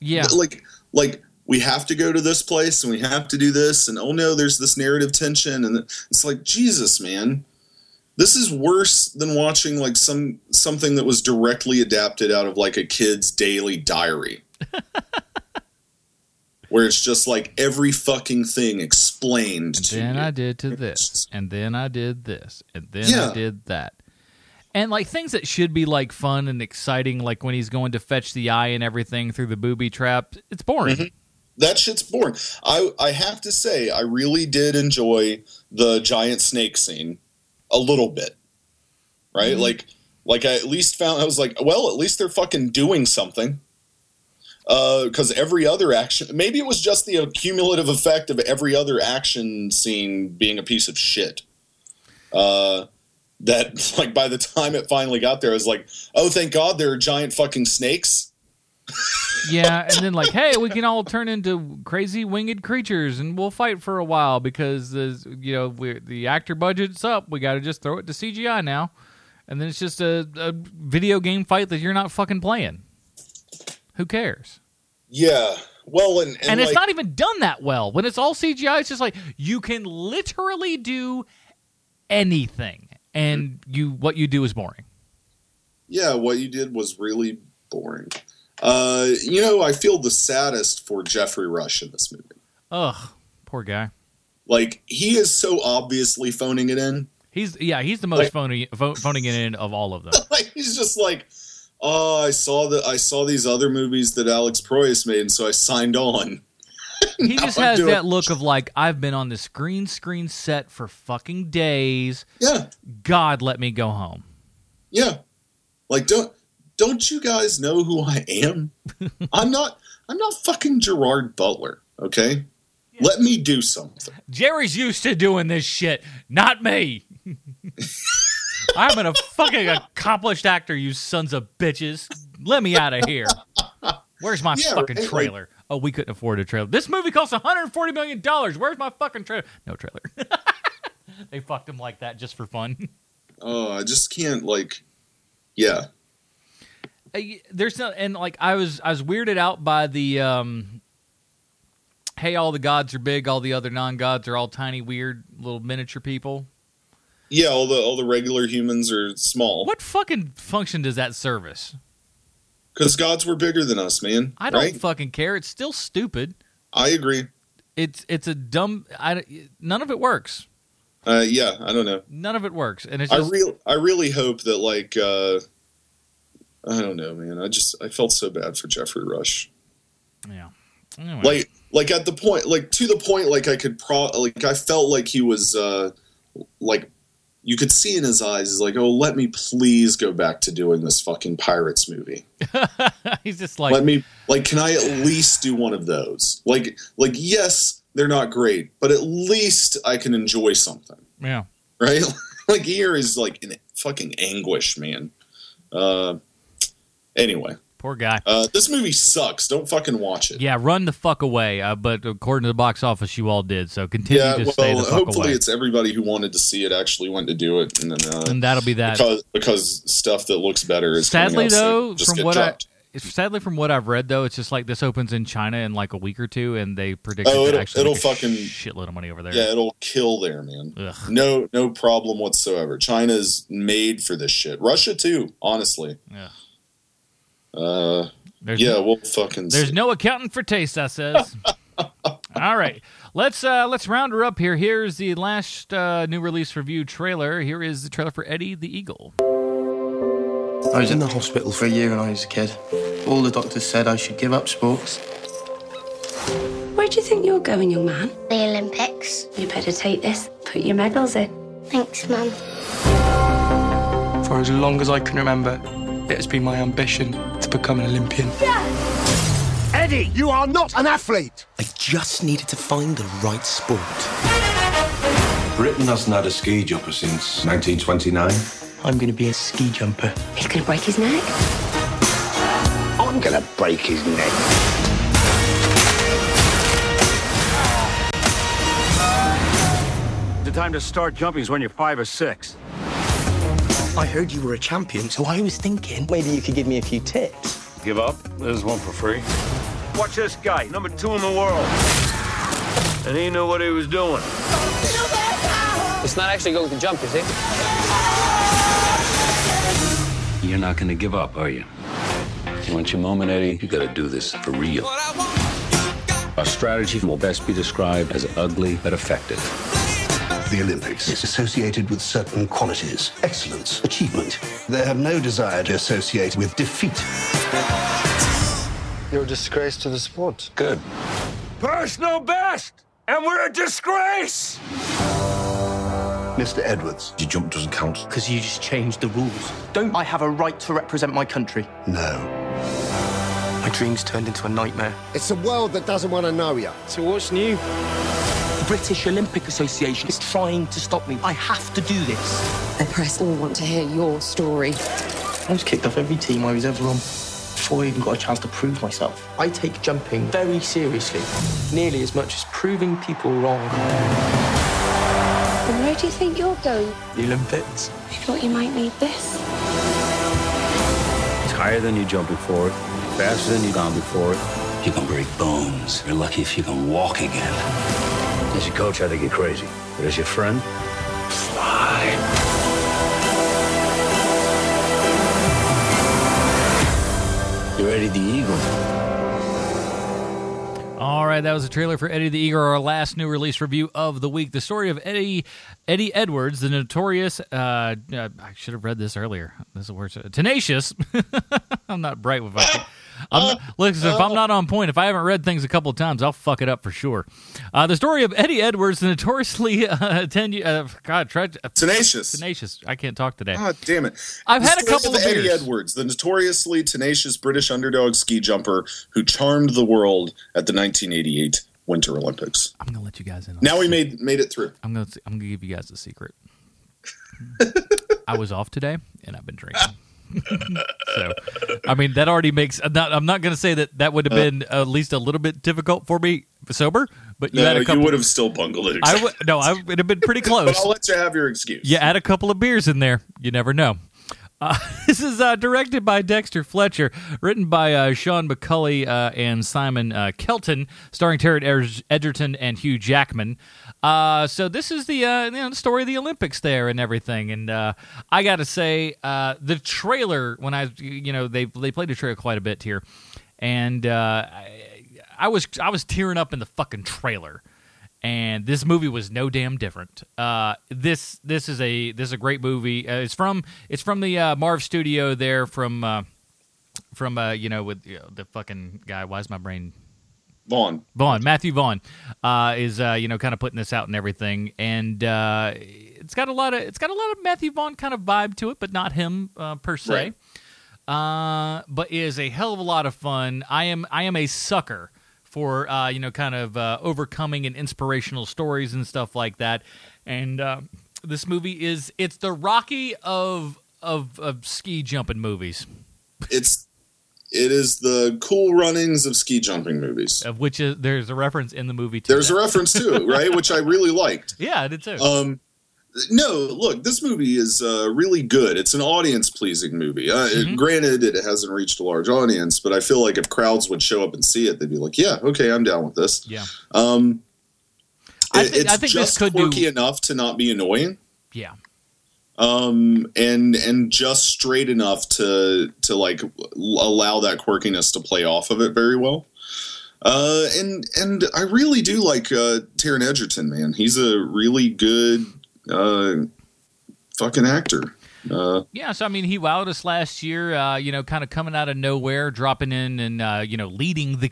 Yeah. Like like we have to go to this place and we have to do this and oh no, there's this narrative tension and it's like Jesus, man. This is worse than watching like some something that was directly adapted out of like a kid's daily diary. Where it's just like every fucking thing explained to Then. I did to this, and then I did this, and then Yeah. I did that. And like things that should be like fun and exciting, like when he's going to fetch the eye and everything through the booby trap, it's boring. Mhm. That shit's boring. I I have to say, I really did enjoy the giant snake scene a little bit. Right? Mhm. Like like I at least found I was like, well, at least they're fucking doing something. Because every other action, maybe it was just the cumulative effect of every other action scene being a piece of shit. Uh, that like by the time it finally got there, I was like, oh, thank God there are giant fucking snakes. yeah, and then like, hey, we can all turn into crazy winged creatures, and we'll fight for a while because the you know the actor budget's up. We got to just throw it to CGI now, and then it's just a, a video game fight that you're not fucking playing. Who cares? Yeah. Well, and And, and, it's like- not even done that well. When it's all CGI, it's just like you can literally do anything, and you what you do is boring. yeah, what you did was really boring. Uh, you know, I feel the saddest for Geoffrey Rush in this movie. Ugh, poor guy. Like he is so obviously phoning it in. He's yeah, he's the most Like- phoning pho- phoning it in of all of them. like he's just like, oh, I saw that I saw these other movies that Alex Proyas made, and so I signed on. He just has that look of like I've been on this green screen set for fucking days. Yeah, God, let me go home. yeah. Like don't don't you guys know who I am? I'm not I'm not fucking Gerard Butler. Okay, let me do something. Jerry's used to doing this shit, not me. I'm a fucking accomplished actor, you sons of bitches. Let me out of here. Where's my Yeah, fucking right, like- trailer? Oh, we couldn't afford a trailer. This movie costs 140 million dollars. Where's my fucking trailer? No trailer. they fucked him like that just for fun. Oh, I just can't like. Yeah, Uh, there's no and like I was I was weirded out by the um hey all the gods are big all the other non-gods are all tiny weird little miniature people Yeah, all the all the regular humans are small. What fucking function does that service? Because gods were bigger than us, man. I don't right? fucking care. It's still stupid. I agree. It's it's a dumb. I, none of it works. Uh, yeah, I don't know. None of it works, and it's I just real I really hope that like uh, I don't know, man. I just I felt so bad for Geoffrey Rush. yeah. Anyway. Like like at the point like to the point like I could pro like I felt like he was uh like you could see in his eyes he's like oh let me please go back to doing this fucking pirates movie. he's just like let me like can I at least do one of those? Like like yes, they're not great, but at least I can enjoy something. yeah. right? like here is like in fucking anguish, man. Uh, anyway, Poor guy. uh, this movie sucks. Don't fucking watch it. Yeah, run the fuck away. Uh, but according to the box office, you all did. So continue Yeah, to stay the well, fuck hopefully away. it's everybody who wanted to see it actually went to do it, and then uh, And that'll be that. because because stuff that looks better is Sadly, out though, Just from what dropped. I. Sadly, from what I've read, though, it's just like this opens in China in like a week or two, and they predict Oh, it'll- actually it'll fucking- shitload of money over there. yeah, it'll kill there, man. Ugh. No, no problem whatsoever. China's made for this shit. Russia too, honestly. Yeah. Uh, There's yeah, no- we'll fucking. There's see. no accounting for taste, I says. All right, let's uh, let's round her up here. Here's the last uh, new release review trailer. Here is the trailer for Eddie the Eagle. I was in the hospital for a year when I was a kid. All the doctors said I should give up sports. Where do you think you're going, young man? The Olympics. You better take this. Put your medals in. Thanks, Mum. For as long as I can remember, it has been my ambition to become an Olympian. Eddie, you are not an athlete. I just needed to find the right sport. Britain hasn't had a ski jumper since 1929. I'm going to be a ski jumper. He's going to break his neck. I'm gonna break his neck. The time to start jumping is when you're five or six. I heard you were a champion, so I was thinking maybe you could give me a few tips. Give up. There's one for free. Watch this guy, number two in the world. And he knew what he was doing. It's not actually going to jump, is it? You're not going to give up, are you? You want your moment, Eddie? You got to do this for real. Our strategy will best be described as ugly but effective. The Olympics is associated with certain qualities excellence, achievement. They have no desire to associate with defeat. You're a disgrace to the sport. Good. Personal best! And we're a disgrace! Mr. Edwards, your jump doesn't count. Because you just changed the rules. Don't I have a right to represent my country? No. My dreams turned into a nightmare. It's a world that doesn't want to know you. So what's new? The British Olympic Association is trying to stop me. I have to do this. The press all want to hear your story. I was kicked off every team I was ever on before I even got a chance to prove myself. I take jumping very seriously, nearly as much as proving people wrong. And where do you think you're going? The Olympics. You thought you might need this? It's higher than you jumping for it, faster than you've gone before it. You can break bones. You're lucky if you can walk again. As your coach, I think you're crazy. But as your friend, fly. You're Eddie the Eagle. All right, that was a trailer for Eddie the Eagle, our last new release review of the week. The story of Eddie Eddie Edwards, the notorious. Uh, I should have read this earlier. This is worse. Tenacious. I'm not bright with it. I'm not, listen, if I'm not on point, if I haven't read things a couple of times, I'll fuck it up for sure. Uh, the story of Eddie Edwards, the notoriously uh, ten, uh, God, tried uh, Tenacious. tenacious. I can't talk today. God damn it! I've The had a couple of Eddie beers. Edwards, the notoriously tenacious British underdog ski jumper who charmed the world at the 1988 Winter Olympics. I'm gonna let you guys in. On Now we made made it through. I'm gonna I'm gonna give you guys a secret. I was off today and I've been drinking. so, I mean, that already makes. I'm not, not going to say that that would have been at least a little bit difficult for me sober, but you no, had a couple. you would have still bungled it. I would no, I would have been pretty But close. I'll let you have your excuse. You add a couple of beers in there, you never know. Uh, this is uh, directed by Dexter Fletcher, written by uh, Sean Macaulay uh, and Simon uh, Kelton, starring Ed- Egerton and Hugh Jackman. Uh, so this is the uh, you know the story of the Olympics there and everything. And uh, I got to say, uh, the trailer when I you know they they played the trailer quite a bit here, and uh, I, I was I was tearing up in the fucking trailer and this movie was no damn different. Uh, this this is a this is a great movie. It's from it's from the Marv Studio there from from you know with you know, the fucking guy. Why is my brain Vaughn. Vaughn Matthew Vaughn uh, is uh, you know kind of putting this out and everything, and uh, it's got a lot of it's got a lot of Matthew Vaughn kind of vibe to it, but not him uh, per se. Uh, but is a hell of a lot of fun. I am I am a sucker for uh, you know kind of uh, overcoming and inspirational stories and stuff like that. And uh, this movie is it's the Rocky of of of ski jumping movies, It's it is the cool runnings of ski jumping movies. of which is, there's a reference in the movie. To There's that. a reference too, right? Which I really liked. Yeah, I did too. Um, no, look, this movie is uh, really good. It's an audience pleasing movie. Uh, Mm-hmm. granted, it hasn't reached a large audience, but I feel like if crowds would show up and see it, they'd be like, "Yeah, okay, I'm down with this." yeah, Um, I think- it's I think this just could do- quirky enough to not be annoying. yeah. Um and and just straight enough to to like allow that quirkiness to play off of it very well. Uh and and i really do like uh Taron Egerton man. He's a really good uh fucking actor. Uh Yeah, so I mean, he wowed us last year. Uh, you know, kind of coming out of nowhere, dropping in and uh, you know leading the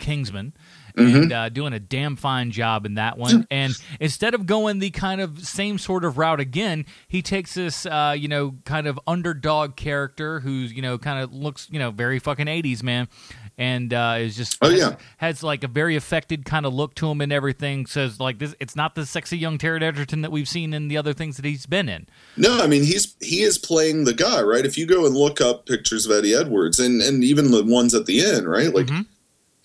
Kingsman. And uh, doing a damn fine job in that one. And instead of going the kind of same sort of route again, he takes this, uh, you know, kind of underdog character who's, you know, kind of looks, you know, very fucking 80s, man. And uh, is just Oh, has, yeah. has like a very affected kind of look to him and everything. Says like this, it's not the sexy young Taron Egerton that we've seen in the other things that he's been in. no i mean he's he is playing the guy right if you go and look up pictures of eddie edwards and and even the ones at the end right like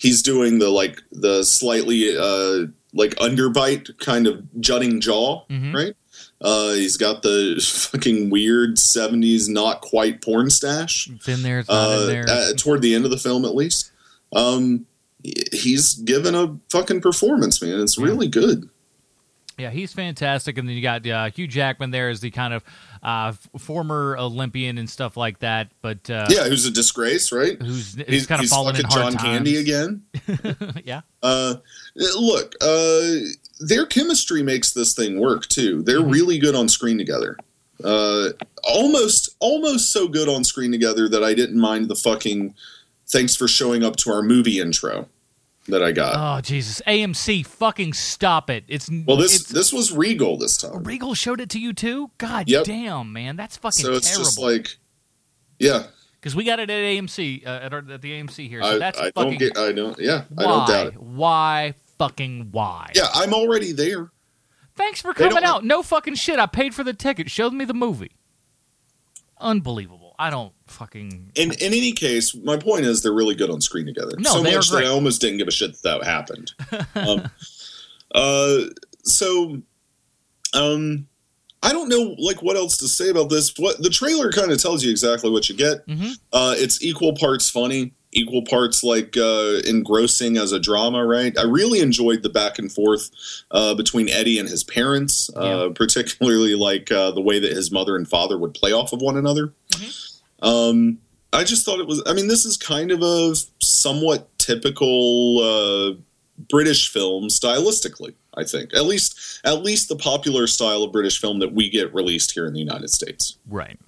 he's doing the like the slightly uh like underbite kind of jutting jaw Mhm. right uh he's got the fucking weird 70s not quite porn stash It's in there. It's not uh, in there. uh, toward the end of the film at least um he's given a fucking performance man it's really good Yeah, he's fantastic, and then you got uh, Hugh Jackman there as the kind of uh, f- former Olympian and stuff like that. But uh, yeah who's a disgrace right who's, who's he's, kind of he's fallen in john times. candy again yeah, Uh, look, uh, their chemistry makes this thing work too. They're Mm-hmm. really good on screen together. Uh, almost, almost so good on screen together that I didn't mind the fucking thanks for showing up to our movie intro that I got. Oh Jesus, AMC, fucking stop it! It's well, this it's, this was Regal this time, Regal showed it to you too. God Yep. damn, man, that's fucking so it's terrible. just like, yeah, Because we got it at AMC uh, at, our, at the AMC here. So I, that's I fucking don't get, I don't, yeah, why? I don't doubt it. Why fucking why? Yeah, I'm already there. Thanks for coming out. No fucking shit. I paid for the ticket. Showed me the movie. Unbelievable. I don't fucking. In in any case, my point is they're really good on screen together. No, so they are much that. I almost didn't give a shit that that happened. um, uh, so, um, I don't know like what else to say about this. What the trailer kind of tells you exactly what you get. Mhm. Uh, it's equal parts funny, equal parts like uh, engrossing as a drama. Right. I really enjoyed the back and forth uh, between Eddie and his parents, uh, particularly like uh, the way that his mother and father would play off of one another. Um, I just thought it was. I mean, this is kind of a somewhat typical uh, British film stylistically. I think at least at least the popular style of British film that we get released here in the United States. Right.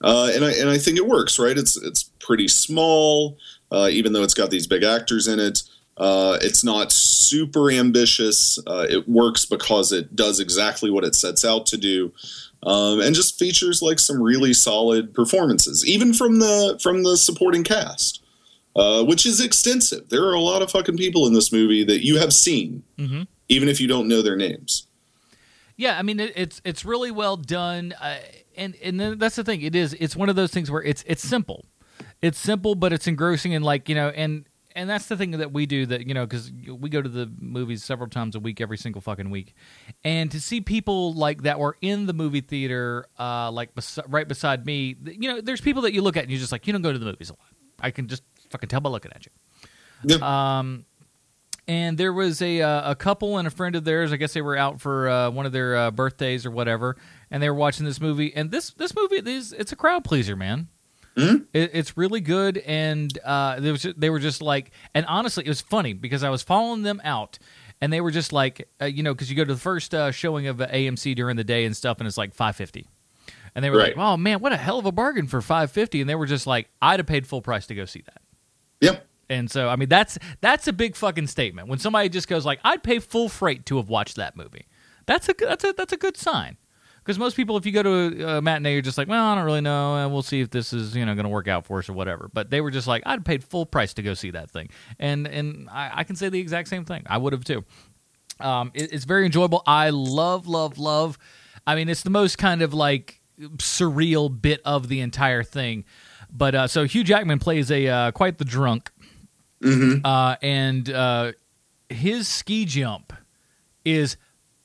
Uh, and I and I think it works. Right? It's it's pretty small, uh, even though it's got these big actors in it. Uh, it's not super ambitious. Uh, it works because it does exactly what it sets out to do, um, and just features like some really solid performances, even from the from the supporting cast, uh, which is extensive. There are a lot of fucking people in this movie that you have seen, Mm-hmm. even if you don't know their names. Yeah, I mean it, it's it's really well done, uh, and and then that's the thing. It is it's one of those things where it's it's simple, it's simple, but it's engrossing and like you know and and that's the thing that we do that you know because we go to the movies several times a week every single fucking week and to see people like that were in the movie theater uh like bes- right beside me you know there's people that you look at and you're just like you don't go to the movies a lot i can just fucking tell by looking at you um and there was a uh, a couple and a friend of theirs. I guess they were out for uh, one of their uh, birthdays or whatever, and they were watching this movie. And this this movie is it's a crowd pleaser, man. It, it's really good, and uh, there was they were just like, and honestly, it was funny because I was following them out, and they were just like, uh, you know, because you go to the first uh, showing of AMC during the day and stuff, and it's like five fifty, and they were Right. like, oh man, what a hell of a bargain for five fifty, and they were just like, I'd have paid full price to go see that. Yep. And so, I mean, that's that's a big fucking statement. When somebody just goes like, "I'd pay full freight to have watched that movie," that's a that's a that's a good sign. Because most people, if you go to a, a matinee, you're just like, "Well, I don't really know, and we'll see if this is you know going to work out for us or whatever." But they were just like, "I'd paid full price to go see that thing," and and I, I can say the exact same thing. I would have too. Um, it, it's very enjoyable. I love, love, love. I mean, it's the most kind of like surreal bit of the entire thing. But uh, so Hugh Jackman plays a uh, quite the drunk, uh, and uh, his ski jump is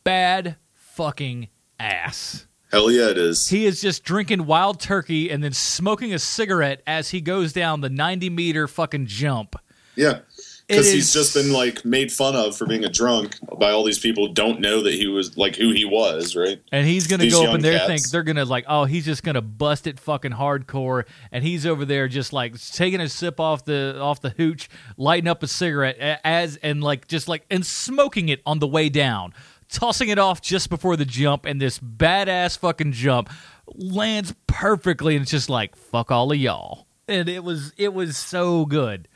bad fucking ass. Hell yeah, it is. He is just drinking wild turkey and then smoking a cigarette as he goes down the 90 meter fucking jump. Yeah. Because he's just been like made fun of for being a drunk by all these people who don't know that he was like who he was, right? And he's gonna These go up and there cats. think they're gonna like, oh, he's just gonna bust it fucking hardcore, and he's over there just like taking a sip off the off the hooch, lighting up a cigarette as and like just like and smoking it on the way down, tossing it off just before the jump, and this badass fucking jump lands perfectly, and it's just like fuck all of y'all, and it was it was so good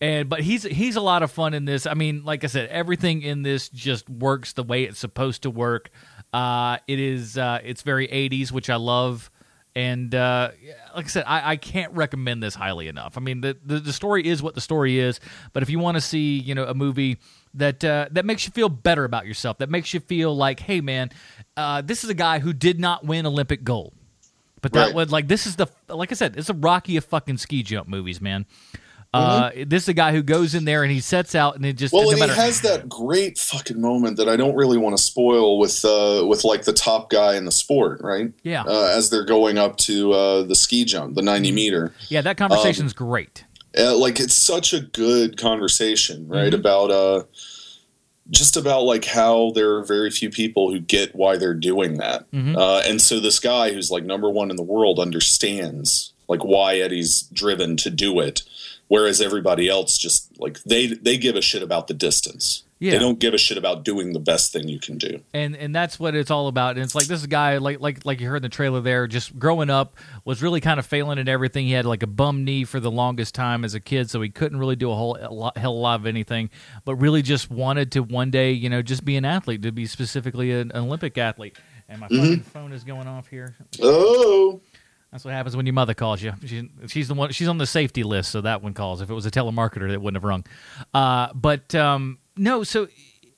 and but he's he's a lot of fun in this. I mean, like I said, everything in this just works the way it's supposed to work. Uh, it is uh, it's very '80s, which I love, and uh, like I said, I, I can't recommend this highly enough. I mean, the, the the story is what the story is, but if you want to see you know a movie that uh, that makes you feel better about yourself, that makes you feel like, hey man, uh, this is a guy who did not win Olympic gold. But that Right. would like this is the like I said, it's a Rocky of fucking ski jump movies, man. Uh, this is a guy who goes in there and he sets out and it just Well, no and he has that great fucking moment that I don't really want to spoil with uh, with like the top guy in the sport, right? Yeah. Uh, as they're going up to uh, the ski jump, the ninety meter. yeah that conversation's great. Uh, like it's such a good conversation, right? Mhm. About uh, just about like how there are very few people who get why they're doing that, Mhm. uh, and so this guy who's like number one in the world understands like why Eddie's driven to do it, whereas everybody else just like they they give a shit about the distance. Yeah. They don't give a shit about doing the best thing you can do. and and that's what it's all about. And it's like this guy, like like like you heard in the trailer there, just growing up was really kind of failing at everything. He had like a bum knee for the longest time as a kid, so he couldn't really do a whole a lot, hell of a lot of anything. But really, just wanted to one day, you know, just be an athlete, to be specifically an, Olympic athlete. And my Mhm. fucking phone is going off here. Oh. That's what happens when your mother calls you. She, she's the one. She's on the safety list, so that one calls. If it was a telemarketer, that wouldn't have rung. Uh, but um, no, so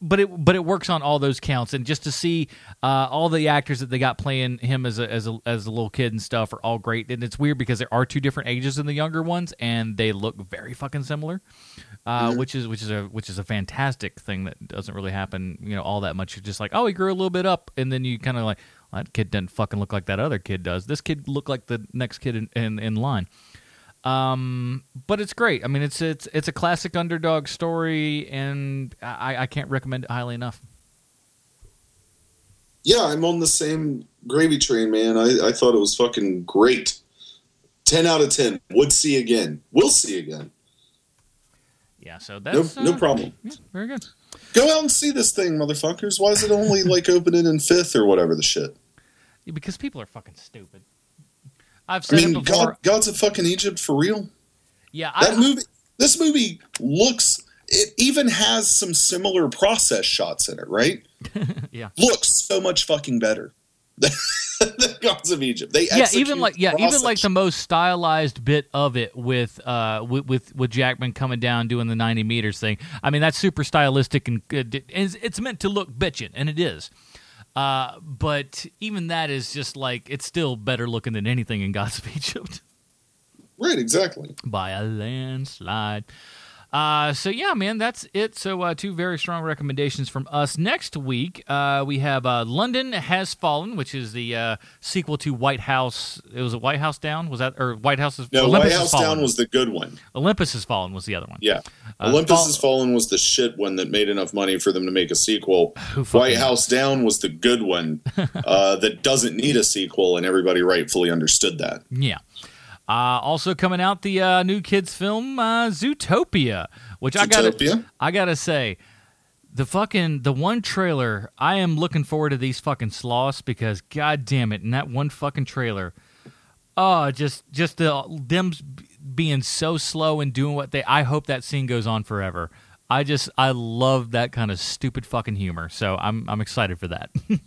but it but it works on all those counts, and just to see uh, all the actors that they got playing him as a as a as a little kid and stuff are all great. And it's weird because there are two different ages in the younger ones, and they look very fucking similar. Uh, Mhm. Which is which is a which is a fantastic thing that doesn't really happen, you know, all that much. You're just like, oh, he grew a little bit up, and then you kind of like, well, that kid doesn't fucking look like that other kid does. This kid looked like the next kid in, in, in line. Um, but it's great. I mean, it's it's it's a classic underdog story, and I, I can't recommend it highly enough. Yeah, I'm on the same gravy train, man. I, I thought it was fucking great. Ten out of ten. Would see again. We'll see again. Yeah, so No, that's no uh, problem. yeah, very good. Go out and see this thing, motherfuckers. Why is it only like opening in fifth or whatever the shit? Yeah, because people are fucking stupid. I've I mean, it before. God, God's of fucking Egypt for real. yeah, That I, movie, this movie looks. It even has some similar process shots in it, right? yeah. Looks so much fucking better than Gods of Egypt. They yeah, even like yeah, the even like the most stylized bit of it with uh with with, with Jackman coming down doing the ninety meters thing. I mean, that's super stylistic and good. It's, it's meant to look bitchin', and it is. Uh, but even that is just like it's still better looking than anything in Gods of Egypt Right, exactly. by a landslide. Uh, so yeah, man, that's it. So uh, two very strong recommendations from us. Next week, uh, we have uh, London Has Fallen, which is the uh, sequel to White House. It was a White House Down. Was that or White House? Is, No, Olympus White House. Down was the good one. Olympus Has Fallen was the other one. Yeah. Uh, Olympus Fall- Has Fallen was the shit one that made enough money for them to make a sequel. White House Down was the good one uh, that doesn't need a sequel, and everybody rightfully understood that. Yeah. Uh, also coming out the uh, new kids film uh, Zootopia, which I gotta I gotta say, the fucking the one trailer. I am looking forward to these fucking sloths because god damn it, in that one fucking trailer, oh, just just the them being so slow and doing what they. I hope that scene goes on forever. I just I love that kind of stupid fucking humor, so I'm I'm excited for that.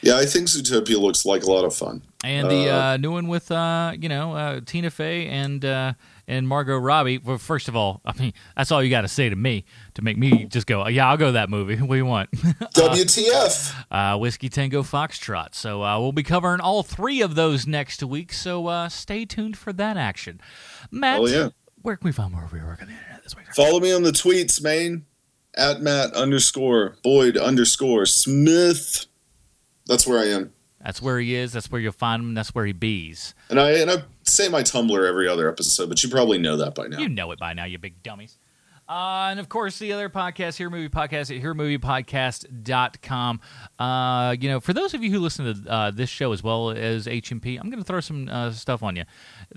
Yeah, I think Zootopia looks like a lot of fun. And the Uh, uh, new one with uh, you know uh, Tina Fey and uh, and Margot Robbie. Well, first of all, I mean that's all you got to say to me to make me just go, yeah, I'll go to that movie. What do you want? WTF? uh, Whiskey Tango Foxtrot. So uh, we'll be covering all three of those next week. So uh, stay tuned for that action. Matt, Oh, yeah. where can we find more of your work on the internet this week? Follow me on the tweets, man. At Matt underscore Boyd underscore Smith. That's where I am. That's where he is. That's where you'll find him. That's where he bees. And I and I say my Tumblr every other episode, but you probably know that by now. You know it by now, you big dummies. Uh, and of course, the other podcast, Here Movie Podcast at HereMoviePodcast.com. Uh, you know, for those of you who listen to uh, this show as well as HMP, I'm going to throw some uh, stuff on you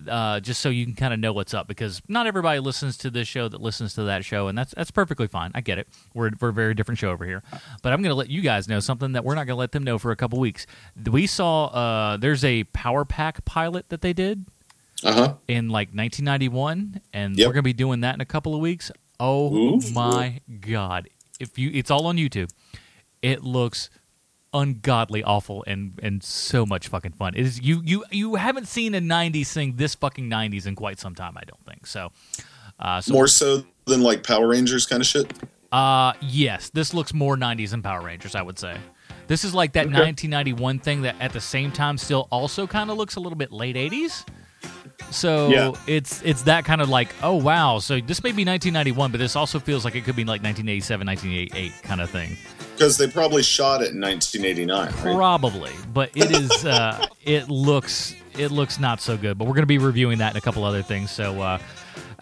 uh, just so you can kind of know what's up because not everybody listens to this show that listens to that show, and that's that's perfectly fine. I get it. We're, we're a very different show over here. But I'm going to let you guys know something that we're not going to let them know for a couple weeks. We saw uh, there's a Power Pack pilot that they did Uh-huh. in like 1991, and Yep. we're gonna be doing that in a couple of weeks. Oh Ooh. my god! If you, it's all on YouTube. It looks ungodly awful and and so much fucking fun. It is you you you haven't seen a 90s thing this fucking 90s in quite some time. I don't think so. Uh, so More so than like Power Rangers kind of shit. uh, yes, this looks more 90s than Power Rangers, I would say. This is like that Okay. 1991 thing that at the same time still also kind of looks a little bit late 80s. So Yeah. it's it's that kind of like, oh wow, so this may be 1991, but this also feels like it could be like 1987, 1988 kind of thing. Because they probably shot it in 1989, right? Probably, but it is. Uh, it looks. It looks not so good. But we're going to be reviewing that and a couple other things. So, uh,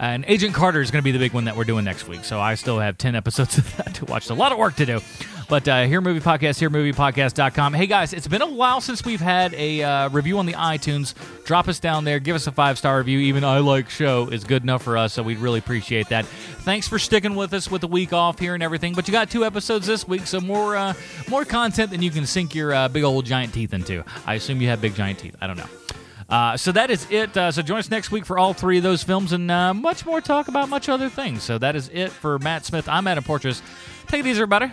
and Agent Carter is going to be the big one that we're doing next week. So I still have ten episodes of that to watch. A lot of work to do. But uh, here movie podcast, here moviepodcast.com. Hey guys, it's been a while since we've had a uh, review on the iTunes. Drop us down there, give us a five star review. Even I like show is good enough for us, so we'd really appreciate that. Thanks for sticking with us with the week off here and everything. But you got two episodes this week, so more uh, more content than you can sink your uh, big old giant teeth into. I assume you have big giant teeth. I don't know. Uh, so that is it. Uh, so join us next week for all three of those films and uh, much more talk about much other things. So that is it for Matt Smith. I'm Adam Portress. Take it easy, everybody.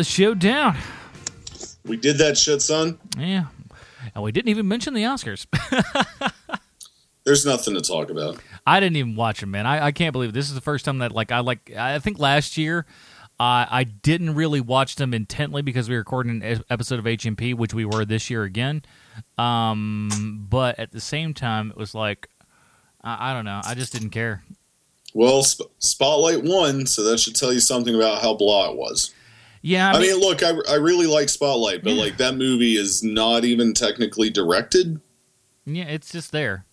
The show down. We did that shit, son. Yeah. And we didn't even mention the Oscars. There's nothing to talk about. I didn't even watch them, man. I, I can't believe it. this is the first time that like I like I think last year uh, I didn't really watch them intently because we were recording an episode of HMP, which we were this year again. Um, but at the same time, it was like I, I don't know. I just didn't care. Well, Sp- Spotlight won, so that should tell you something about how blah it was. Yeah, I, mean, look, I, I really like Spotlight, but like that movie is not even technically directed. Yeah, it's just there.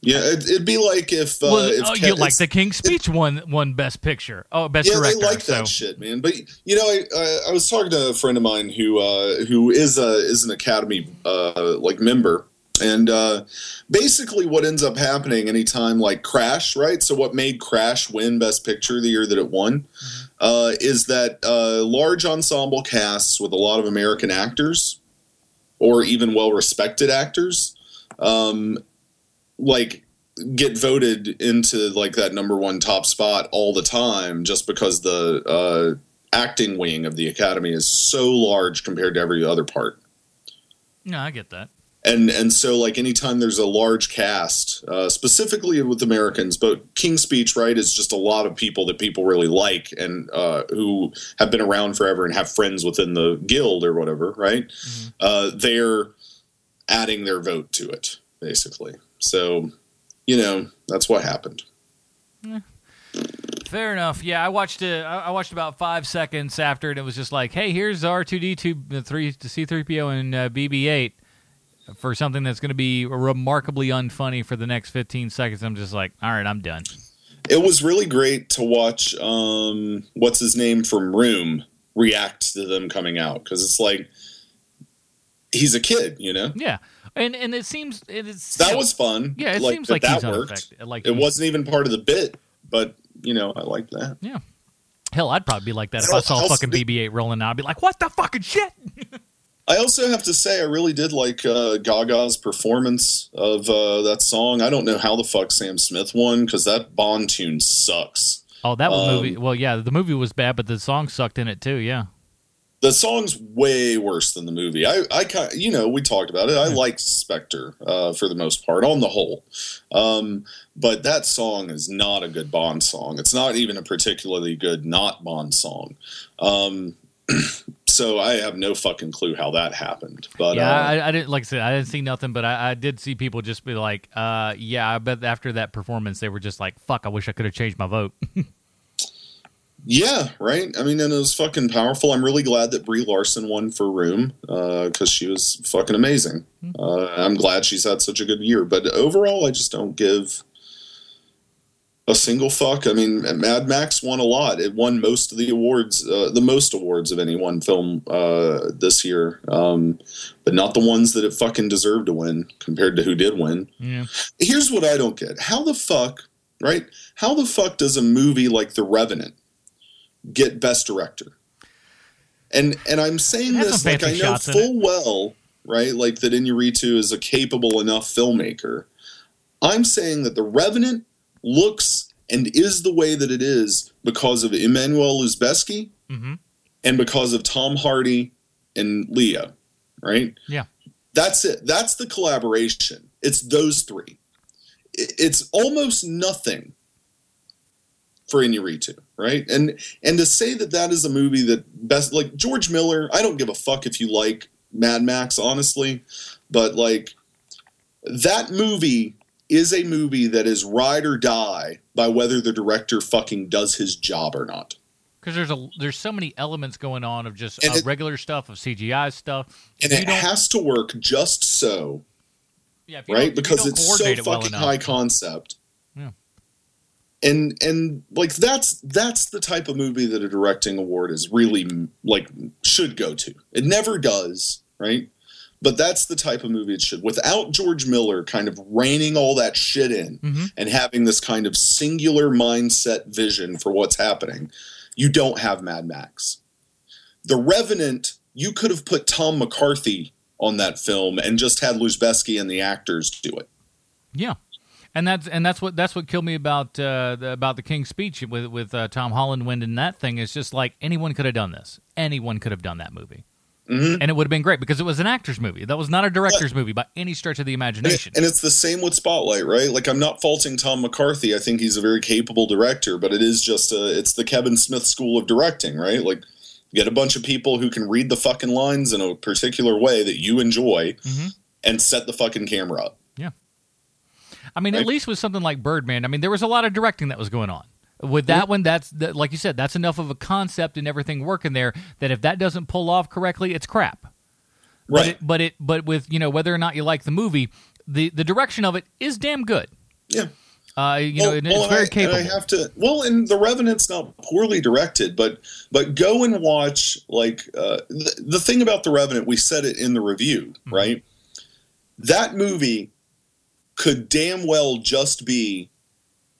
Yeah, it, it'd be like if uh, well, if oh, Ke- you like the King's Speech won won Best Picture. Oh, Best yeah, Director. they like so. that shit, man. But you know, I, I, I was talking to a friend of mine who uh, who is a is an Academy uh, like member, and uh, basically what ends up happening anytime like Crash, right? So what made Crash win Best Picture the year that it won uh, is that uh, large ensemble casts with a lot of American actors or even well respected actors. Um, like get voted into like that number one top spot all the time just because the uh, acting wing of the academy is so large compared to every other part No, I get that. And and so like anytime there's a large cast uh, specifically with americans but king's speech right is just a lot of people that people really like and uh, who have been around forever and have friends within the guild or whatever right? Uh, they're adding their vote to it basically. So you know that's what happened. Fair enough. Yeah, I watched it. I I watched about five seconds after, and it was just like, "Hey, here's R two D two three C three PO and uh, BB eight for something that's going to be remarkably unfunny for the next fifteen seconds." I'm just like, "All right, I'm done." it was really great to watch um what's his name from room react to them coming out because it's like he's a kid you know Yeah, and and it seems it is that was fun Yeah, it like, seems like that he's worked. Like it wasn't even part of the bit but you know i like that Yeah. Hell, I'd probably be like that if I saw fucking BB-8 rolling out. I'd be like, "What the fucking shit?" i also have to say i really did like uh, gaga's performance of uh, that song i don't know how the fuck sam smith won because that bond tune sucks Oh, that Um, movie. Well, yeah, the movie was bad, but the song sucked in it too. Yeah. the song's way worse than the movie. I, I kind, you know, we talked about it. I like Spectre uh, for the most part, on the whole, um, but that song is not a good Bond song. It's not even a particularly good not Bond song. Um, so I have no fucking clue how that happened. But yeah, uh, I, I didn't like I said I didn't see nothing, but I, I did see people just be like, uh, "Yeah, I bet after that performance they were just like, fuck, I wish I could have changed my vote." yeah, right. I mean, and it was fucking powerful. I'm really glad that Brie Larson won for Room because she was fucking amazing. Uh, I'm glad she's had such a good year. But overall, I just don't give a single fuck. I mean, Mad Max won a lot. It won most of the awards, uh, the most awards of any one film uh, this year, um, but not the ones that it fucking deserved to win compared to who did win. yeah. Here's what I don't get: How the fuck, right? How the fuck does a movie like The Revenant get Best Director? And and I'm saying this like I know full well, right? Like that Inarritu is a capable enough filmmaker. I'm saying that The Revenant looks and is the way that it is because of Emmanuel Lubezki Mm-hmm. and because of Tom Hardy and Leo, right? Yeah. That's it. That's the collaboration. It's those three. It's almost nothing for Inarritu, right? And and to say that that is a movie that best like George Miller, I don't give a fuck if you like Mad Max, honestly, but like that movie is a movie that is ride or die by whether the director fucking does his job or not. Because there's a there's so many elements going on of just uh, it- regular stuff of CGI stuff. And it has to work just so, yeah, right? don't- if you Because it's so it well fucking enough. high concept. Yeah. and and like that's that's the type of movie that a directing award is really like should go to. It never does, right? But that's the type of movie it should. Without George Miller kind of reining all that shit in Mhm. and having this kind of singular mindset vision for what's happening, you don't have Mad Max. The Revenant, you could have put Tom McCarthy on that film and just had Lubezki and the actors do it. Yeah. And that's and that's what that's what killed me about uh, the, about the King's Speech with with uh, Tom Holland winning that thing. Is just like anyone could have done this. Anyone could have done that movie, Mhm. and it would have been great because it was an actor's movie. That was not a director's movie by any stretch of the imagination. and it's the same with Spotlight, right? Like I'm not faulting Tom McCarthy. I think he's a very capable director, but it is just a it's the Kevin Smith school of directing, right? Like you get a bunch of people who can read the fucking lines in a particular way that you enjoy Mhm. and set the fucking camera up. Yeah. I mean, at least with something like Birdman, I mean, there was a lot of directing that was going on. With that one, that's that, like you said, that's enough of a concept and everything working there that if that doesn't pull off correctly, it's crap. But Right. it, but it, but with you know whether or not you like the movie, the the direction of it is damn good. Yeah. Uh, you know, Well- well, it's very I, capable. I have to. Well, and the Revenant's not poorly directed, but but go and watch. Like uh, the, the thing about the Revenant, we said it in the review, Mm-hmm. right? That movie could damn well just be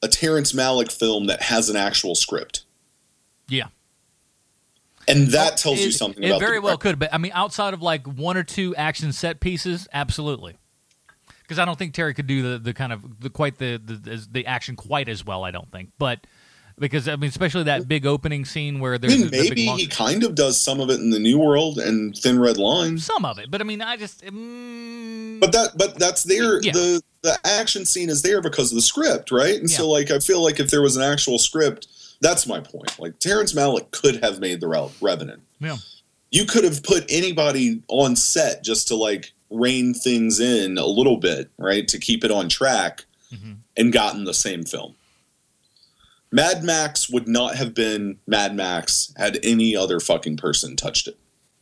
a Terrence Malick film that has an actual script, yeah. and that tells you something It very well could, but I mean, outside of like one or two action set pieces, absolutely. Because I don't think Terry could do the, the kind of the quite the, the the action quite as well. I don't think, but because I mean, especially that big opening scene where I there's mean, the big maybe monster- he kind of does some of it in the New World and Thin Red Line. some of it, but I mean, I just mm, But that but that's there Yeah. the the action scene is there because of the script, right? And so like I feel like if there was an actual script, that's my point. Like Terrence Malick could have made the Re- Revenant. yeah. You could have put anybody on set just to like rein things in a little bit, right? To keep it on track Mm-hmm. and gotten the same film. Mad Max would not have been Mad Max had any other fucking person touched it.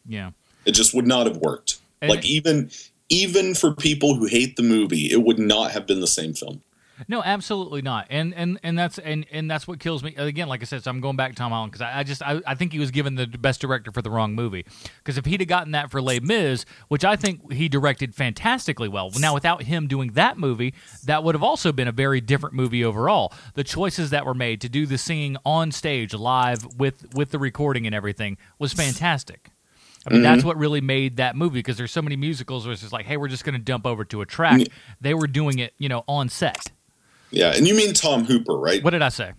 Yeah. It just would not have worked. And- like even even for people who hate the movie, it would not have been the same film. No, absolutely not. And and and that's and and that's what kills me. Again, like I said, so I'm going back to Tom Holland because I, I just I, I think he was given the best director for the wrong movie. Because if he'd have gotten that for Les Mis, which I think he directed fantastically well, now without him doing that movie, that would have also been a very different movie overall. The choices that were made to do the singing on stage live with with the recording and everything was fantastic. I mean, that's Mhm. what really made that movie because there's so many musicals where it's just like, hey, we're just going to dump over to a track. They were doing it, you know, on set. Yeah, and you mean Tom Hooper, right? What did I say?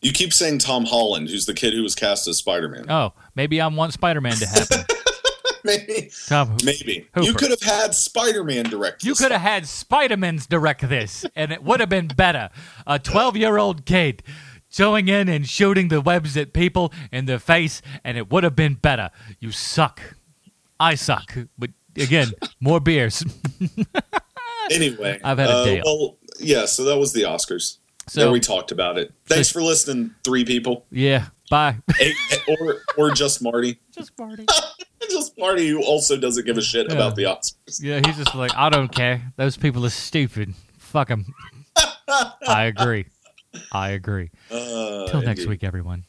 You keep saying Tom Holland, who's the kid who was cast as Spider Man. Oh, maybe I want Spider Man to happen. maybe. Tom, Maybe. Hooper. You could have had Spider Man direct you could have had Spider-Man's direct this, and it would have been better. A 12-year-old kid going in and shooting the webs at people in the face, and it would have been better. You suck. I suck. But again, more beers. Anyway, I've had a uh, day. Well, yeah, so that was the Oscars. So- there we talked about it. Thanks for listening, three people. yeah. Bye. Eight, or or just Marty. Just Marty. just Marty, who also doesn't give a shit Yeah. about the Oscars. Yeah, he's just like, I don't care. Those people are stupid. Fuck them. I agree. I agree. Uh, Till next indeed. week, everyone.